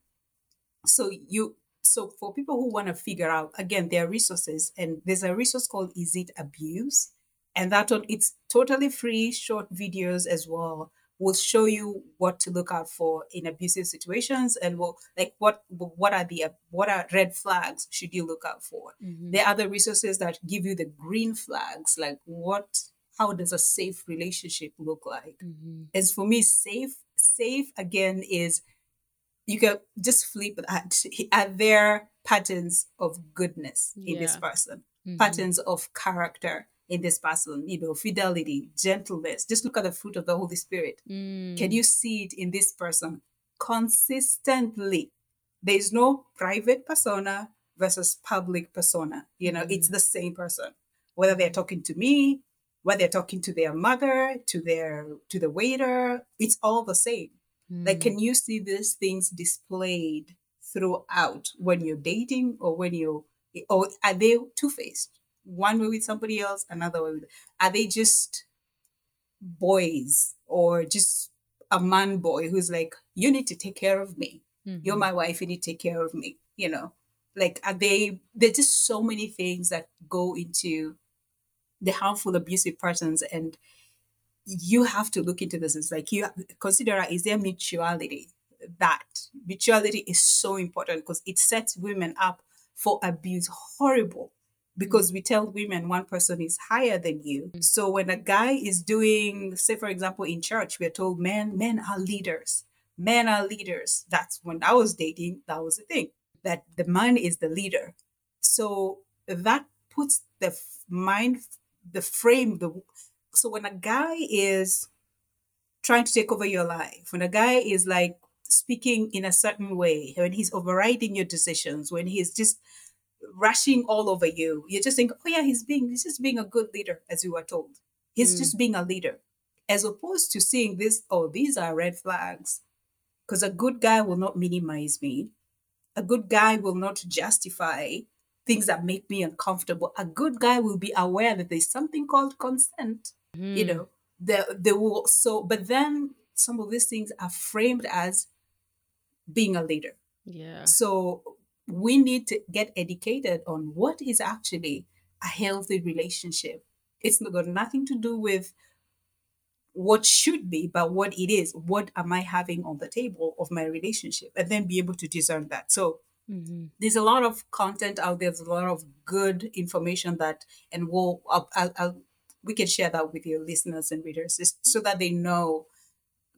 So you so for people who want to figure out again there are resources and there's a resource called Is It Abuse? And that one it's totally free, short videos as well will show you what to look out for in abusive situations and will like what what are the what are red flags should you look out for Mhm. there are other resources that give you the green flags like what how does a safe relationship look like Mhm. as for me safe safe again is you can just flip that are there patterns of goodness in this Yeah. person Mhm. patterns of character in this person you know fidelity gentleness just look at the fruit of the holy spirit. Mm, can you see it in this person? Consistently. There is no private persona versus public persona. You know it's the same person. Whether they're talking to me whether they're talking to their mother to their to the waiter it's all the same. Like mm, can you see these things displayed throughout when you're dating or when you or are they two-faced one way with somebody else another way with are they just boys or just a man boy who's like you need to take care of me. You're mhm. my wife. You need to take care of me you know? Like are they there's just so many things that go into the harmful abusive persons and you have to look into this. It's like you consider is there mutuality? That mutuality is so important because it sets women up for abuse. Horrible because we tell women one person is higher than you. Mm. So when a guy is doing say for example in church we're told men men are leaders. Men are leaders. That's when i was dating that was the thing that the man is the leader. So that puts the mind the frame the so when a guy is trying to take over your life when a guy is like speaking in a certain way when he's overriding your decisions when he's just rushing all over you. You just think oh yeah he's being he's just being a good leader as you were told. He's Mm. just being a leader. As opposed to seeing this oh these are red flags because a good guy will not minimize me. A good guy will not justify things that make me uncomfortable. A good guy will be aware that there's something called consent you Mm, know? They, they will so but then some of these things are framed as being a leader. Yeah. so we need to get educated on what is actually a healthy relationship It's got nothing to do with what should be but what it is what am i having on the table of my relationship and then be able to discern that so Mhm. there's a lot of content out there. There's a lot of good information that, and we'll, I'll, I'll, I'll we can share that with your listeners and readers so that they know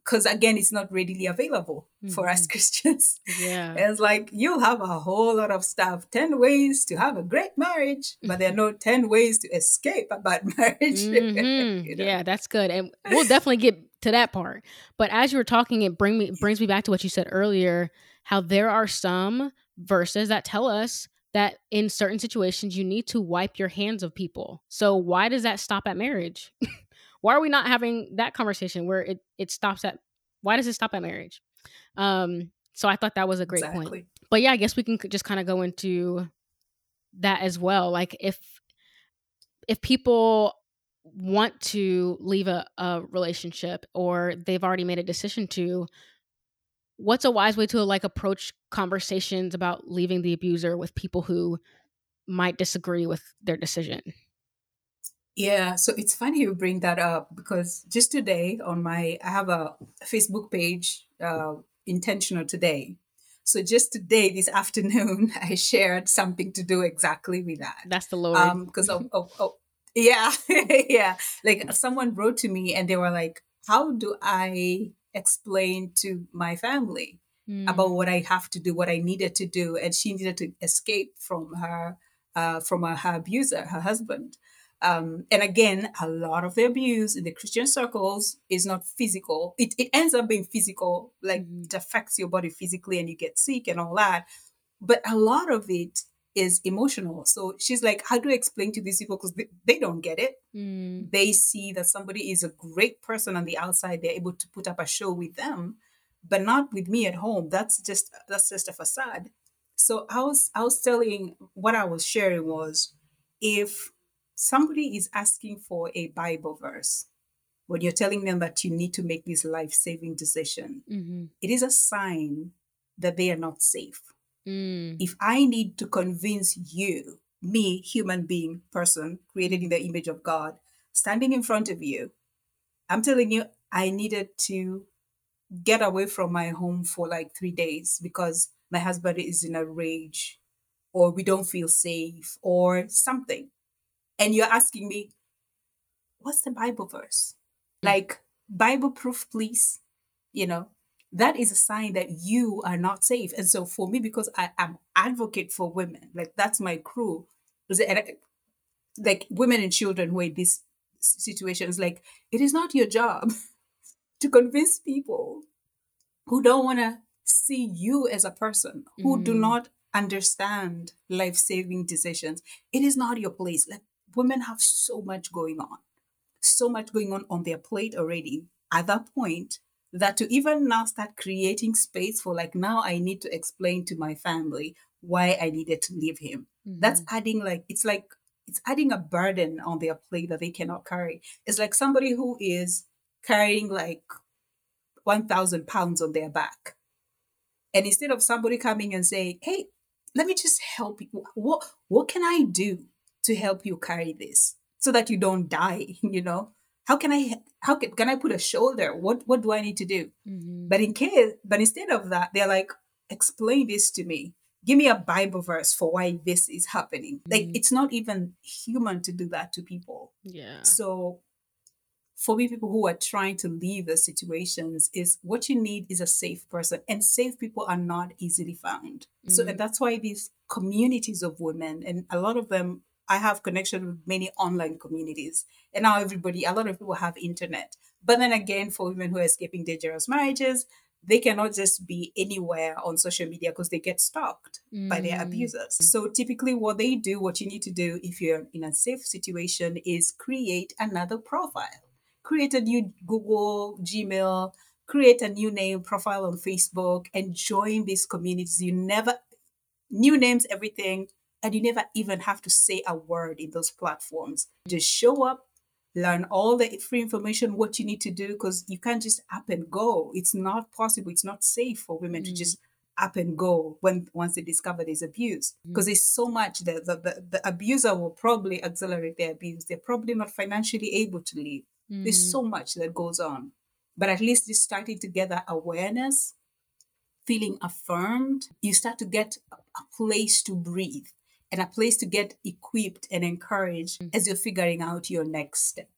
because again it's not readily available mm-hmm. for us mm-hmm. christians <laughs> yeah it's like you'll have a whole lot of stuff 10 ways to have a great marriage but there are no <laughs> 10 ways to escape a bad <laughs> marriage mm-hmm. you know? yeah that's good and we'll definitely get to that part but as you were talking it bring me brings me back to what you said earlier how there are some verses that tell us that in certain situations you need to wipe your hands of people so why does that stop at marriage why are we not having that conversation where it it stops at why does it stop at marriage? Um so i thought that was a great exactly. point but yeah i guess we can just kind of go into that as well. Like if if people want to leave a, a relationship or they've already made a decision to what's a wise way to like approach conversations about leaving the abuser with people who might disagree with their decision yeah, so it's funny you bring that up because just today on my, I have a Facebook page, uh, intentional today. So just today, this <laughs> afternoon, I shared something to do exactly with that. That's the Lord. Um, because of, of, of, yeah, <laughs> yeah. Like someone wrote to me and they were like, "How do I explain to my family mm. about what I have to do, what I needed to do?" And she needed to escape from her, uh, from her, her abuser, her husband. Um, and again, a lot of the abuse in the Christian circles is not physical. It, it ends up being physical, like mm-hmm. it affects your body physically and you get sick and all that. But a lot of it is emotional. So she's like, how do I explain to these people? Because they, they, don't get it. Mm. They see that somebody is a great person on the outside. They're able to put up a show with them, but not with me at home. That's just that's just a facade. So I was I was telling what I was sharing was if somebody is asking for a Bible verse, when you're telling them that you need to make this life saving decision, mm-hmm. it is a sign that they are not safe. Mm. If I need to convince you, me, human being, person created in the image of God, standing in front of you, I'm telling you, I needed to get away from my home for like three days because my husband is in a rage or we don't feel safe or something and you're asking me, what's the Bible verse? Like, Bible proof, please. You know, that is a sign that you are not safe. And so for me, because I am advocate for women, like that's my crew. Like women and children who are in these situations, like it is not your job <laughs> to convince people who don't want to see you as a person, who mm. do not understand life saving decisions. It is not your place. Like women have so much going on, so much going on on their plate already at that point that to even now start creating space for like now I need to explain to my family why I needed to leave him. Mm-hmm. That's adding like it's like it's adding a burden on their plate that they cannot carry. It's like somebody who is carrying like 1000 pounds on their back. And instead of somebody coming and saying, "Hey, let me just help you. What what can I do to help you carry this so that you don't die <laughs> you know? How can i how can, can i put a shoulder? What what do i need to do? Mm-hmm. but in case but instead of that they're like explain this to me. Give me a bible verse for why this is happening. Mm-hmm. like it's not even human to do that to people. Yeah. So for me people who are trying to leave the situations is what you need is a safe person and safe people are not easily found. Mm-hmm. so and that's why these communities of women and a lot of them I have connection with many online communities. And now everybody, a lot of people have internet. But then again, for women who are escaping dangerous marriages, they cannot just be anywhere on social media because they get stalked mm. by their mm. abusers. So typically what they do, what you need to do if you're in a safe situation is create another profile. Create a new Google, Gmail, create a new name profile on Facebook and join these communities. You never new names, everything and you never even have to say a word in those platforms. Just show up, learn all the free information, what you need to do, because you can't just up and go. It's not possible. It's not safe for women mm. to just up and go when once they discover there's abuse because mm. there's so much that the, the, the, abuser will probably accelerate their abuse they're probably not financially able to leave mm. there's so much that goes on but at least just starting to gather awareness feeling affirmed you start to get a place to breathe and a place to get equipped and encouraged mm-hmm. as you're figuring out your next step.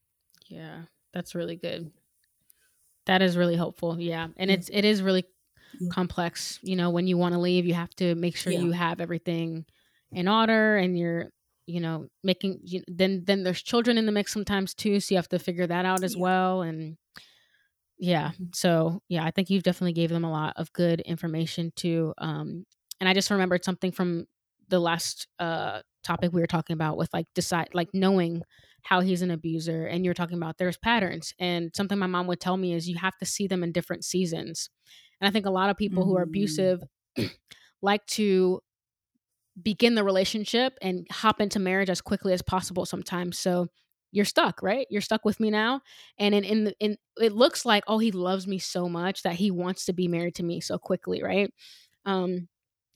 Yeah, that's really good. That is really helpful. Yeah. And Mm. it's it is really complex. You know, when you want to leave, you have to make sure Yeah. you have everything in order and you're, you know, making you, then then there's children in the mix sometimes too, so you have to figure that out as Yeah. well and yeah. Mhm. So, yeah, I think you've definitely gave them a lot of good information too. Um and I just remembered something from the last uh topic we were talking about with like decide like knowing how he's an abuser and you're talking about there's patterns and something my mom would tell me is you have to see them in different seasons. And i think a lot of people who are Mm. abusive <clears throat> like to begin the relationship and hop into marriage as quickly as possible sometimes so you're stuck right? You're stuck with me now and in in, the, in it looks like oh he loves me so much that he wants to be married to me so quickly right? Um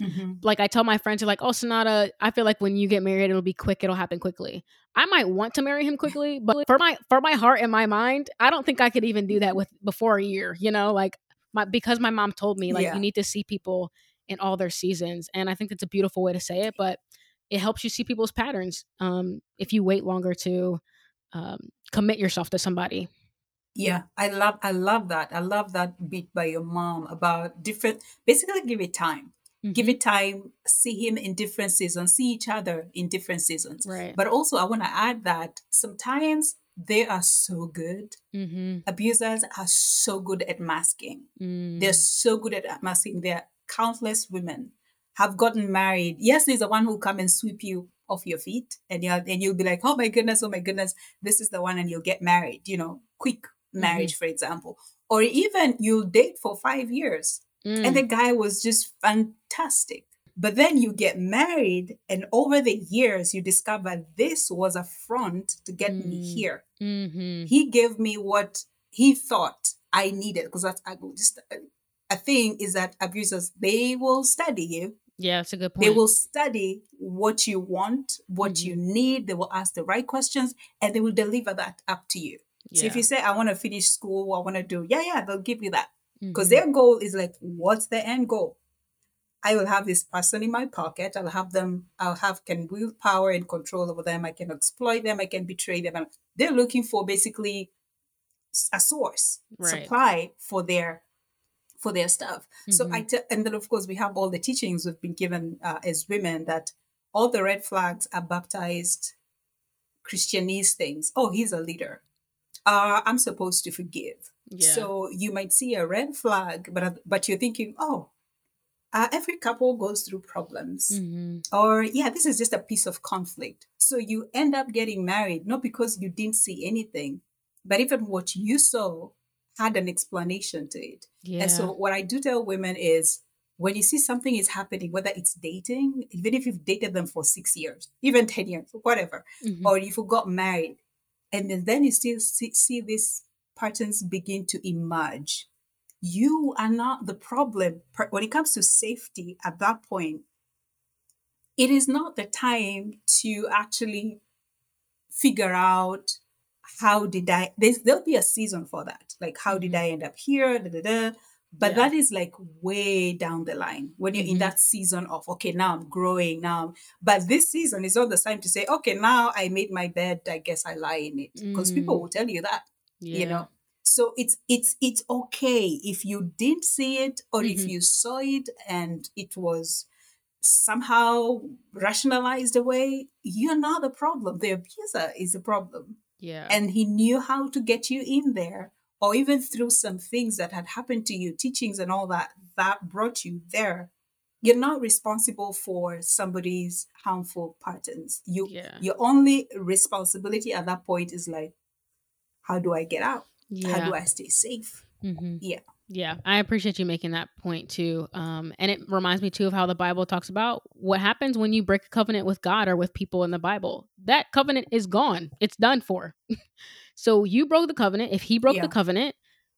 Mhm. like I tell my friends, like, "Oh, Sonata, I feel like when you get married, it'll be quick. It'll happen quickly." I might want to marry him quickly, but for my for my heart and my mind, I don't think I could even do that with before a year. You know, like my because my mom told me like Yeah. you need to see people in all their seasons, and I think that's a beautiful way to say it. But it helps you see people's patterns um, if you wait longer to um, commit yourself to somebody. Yeah, I love I love that. I love that bit by your mom about different basically give it time. Give Mhm. it time, see him in different seasons, see each other in different seasons. right. But also I want to add that sometimes they are so good. mm-hmm. Abusers are so good at masking. mm They're so good at masking. There are countless women have gotten married. Yes, there's the one who come and sweep you off your feet, and you'll and you'll be like, oh my goodness, oh my goodness, this is the one, and you'll get married. You know, quick marriage, for example, or even you'll date for five years, Mm. and the guy was just fantastic. But then you get married, and over the years, you discover this was a front to get me Mm. here Mhm. he gave me what he thought I needed because that's I just a, a thing is that abusers they will study you. Yeah, that's a good point. They will study what you want, what Mm-hmm. you need. They will ask the right questions, and they will deliver that up to you. So if you say I want to finish school, I want to do yeah, yeah, they'll give you that because Mhm. their goal is like, what's the end goal? I will have this person in my pocket. I'll have them. I'll have can wield power and control over them. I can exploit them. I can betray them. And they're looking for basically a source Right. supply for their for their stuff. So Mhm. I te- and then of course we have all the teachings we've been given uh, as women that all the red flags are baptized Christianese things. Oh, he's a leader. Uh, I'm supposed to forgive. yeah. So you might see a red flag, but but you're thinking, oh, uh, every couple goes through problems, Mhm. or yeah, this is just a piece of conflict. So you end up getting married not because you didn't see anything, but even what you saw had an explanation to it. Yeah. And so what I do tell women is when you see something is happening, whether it's dating, even if you've dated them for six years, even 10 years, whatever, Mhm. or if you got married, and then, you still see, see these patterns begin to emerge. You are not the problem. When it comes to safety at that point, it is not the time to actually figure out how did I, there's, there'll be a season for that. Like, how did Mhm. I end up here? Da, da, da. But Yeah. that is like way down the line when you're in Mhm. that season of, okay, now I'm growing now. But this season is not the time to say, okay, now I made my bed. I guess I lie in it. Because people Mm. will tell you that, yeah. you know. So it's it's it's okay if you didn't see it or if Mhm. you saw it and it was somehow rationalized away, you're not the problem. The abuser is the problem Yeah. and he knew how to get you in there or even through some things that had happened to you teachings and all that that brought you there you're not responsible for somebody's harmful patterns you Yeah. your only responsibility at that point is like how do i get out how do i stay safe hmm yeah Yeah, I appreciate you making that point too. Um, and it reminds me too of how the Bible talks about what happens when you break a covenant with God or with people in the Bible. That covenant is gone. It's done for. <laughs> so you broke the covenant. If he broke Yeah. the covenant,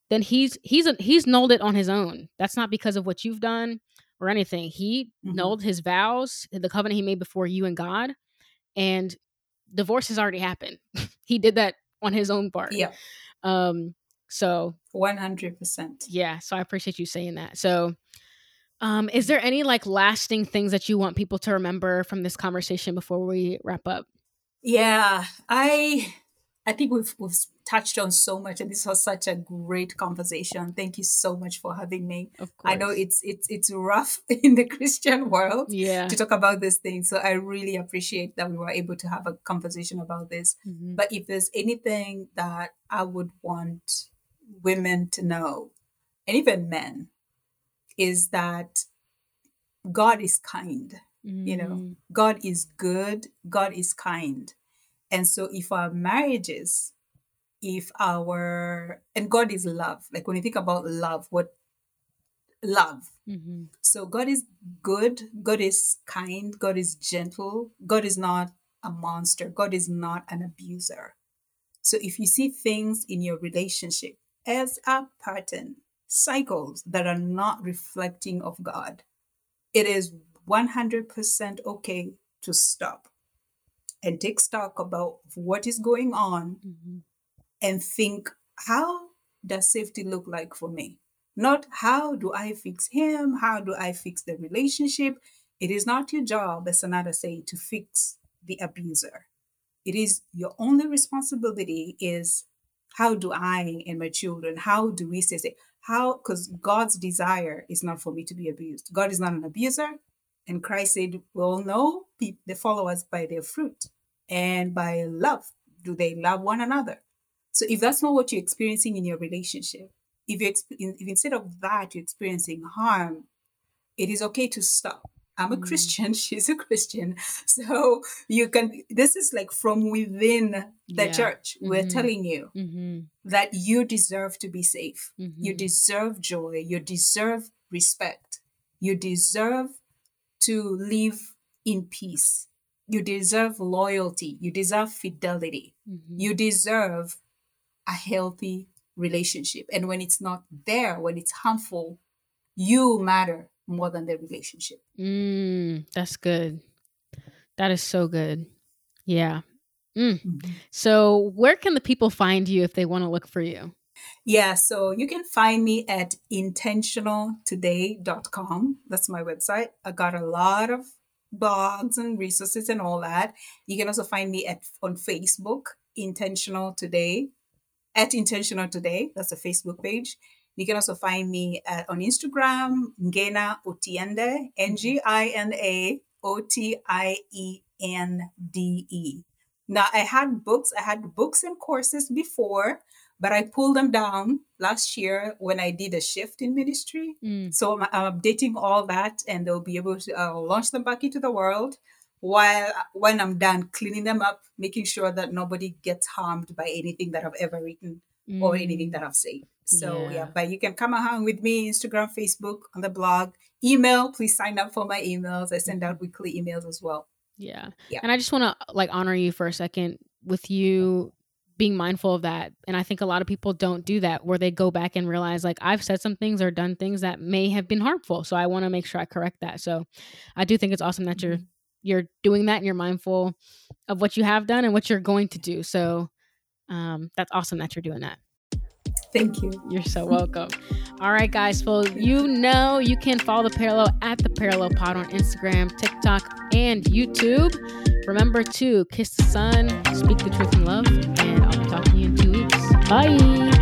then he's he's a, he's nulled it on his own. That's not because of what you've done or anything. He Mhm. nulled his vows, the covenant he made before you and God, and divorce has already happened. <laughs> he did that on his own part. yeah Um. So 100% yeah, so I appreciate you saying that. So, um, is there any like lasting things that you want people to remember from this conversation before we wrap up? yeah i I think we've, we've touched on so much, and this was such a great conversation. Thank you so much for having me. Of course. I know it's it's it's rough <laughs> in the Christian world Yeah. to talk about this thing, so I really appreciate that we were able to have a conversation about this. Mhm. But if there's anything that I would want women to know, and even men, is that God is kind. You know, Mm. God is good, God is kind. And so if our marriages, if our, and God is love, like when you think about love, what love. Mhm. So God is good, God is kind, God is gentle, God is not a monster, God is not an abuser. So if you see things in your relationship as a pattern, cycles that are not reflecting of God, it is 100% okay to stop and take stock about what is going on Mhm. and think how does safety look like for me? Not how do i fix him? How do i fix the relationship? It is not your job as another say to fix the abuser. It is your only responsibility is how do i and my children how do we say say how because god's desire is not for me to be abused. God is not an abuser and christ said we all know pe- they follow us by their fruit and by love do they love one another so if that's not what you're experiencing in your relationship if you if instead of that you're experiencing harm it is okay to stop i'm a Mm. christian <laughs> she's a christian so you can this is like from within the Yeah. church we're Mhm. telling you Mhm. that you deserve to be safe you Mhm. deserve joy you deserve respect you deserve to live in peace you deserve loyalty you deserve fidelity Mhm. you deserve a healthy relationship and when it's not there when it's harmful you matter more than the relationship Mm, that's good. That is so good. Yeah. Mm. So, where can the people find you if they want to look for you? Yeah, so you can find me at intentionaltoday.com. That's my website. I got a lot of blogs and resources and all that. You can also find me at on Facebook, Intentional Today, at Intentional Today. That's a Facebook page. You can also find me at, on Instagram, Ngina Otiende, N G I N A O T I E N D E. Now, I had books, I had books and courses before, but I pulled them down last year when I did a shift in ministry. Mm. So I'm, I'm updating all that, and they'll be able to uh, launch them back into the world. While when I'm done cleaning them up, making sure that nobody gets harmed by anything that I've ever written or anything Mm. that I've said. So yeah. Yeah. but you can come and hang with me, Instagram, Facebook, on the blog, email. Please sign up for my emails. I send out weekly emails as well. Yeah. Yeah. And I just want to like honor you for a second with you being mindful of that. And I think a lot of people don't do that where they go back and realize like I've said some things or done things that may have been harmful. So I want to make sure I correct that. So I do think it's awesome that you're Mhm. you're doing that and you're mindful of what you have done and what you're going to do. So um that's awesome that you're doing that. Thank you. You're so welcome. All right, guys. Well, you know you can follow the Parallel at the Parallel Pod on Instagram, TikTok, and YouTube. Remember to kiss the Son, speak the truth in love, and I'll be talking to you in two weeks. Bye.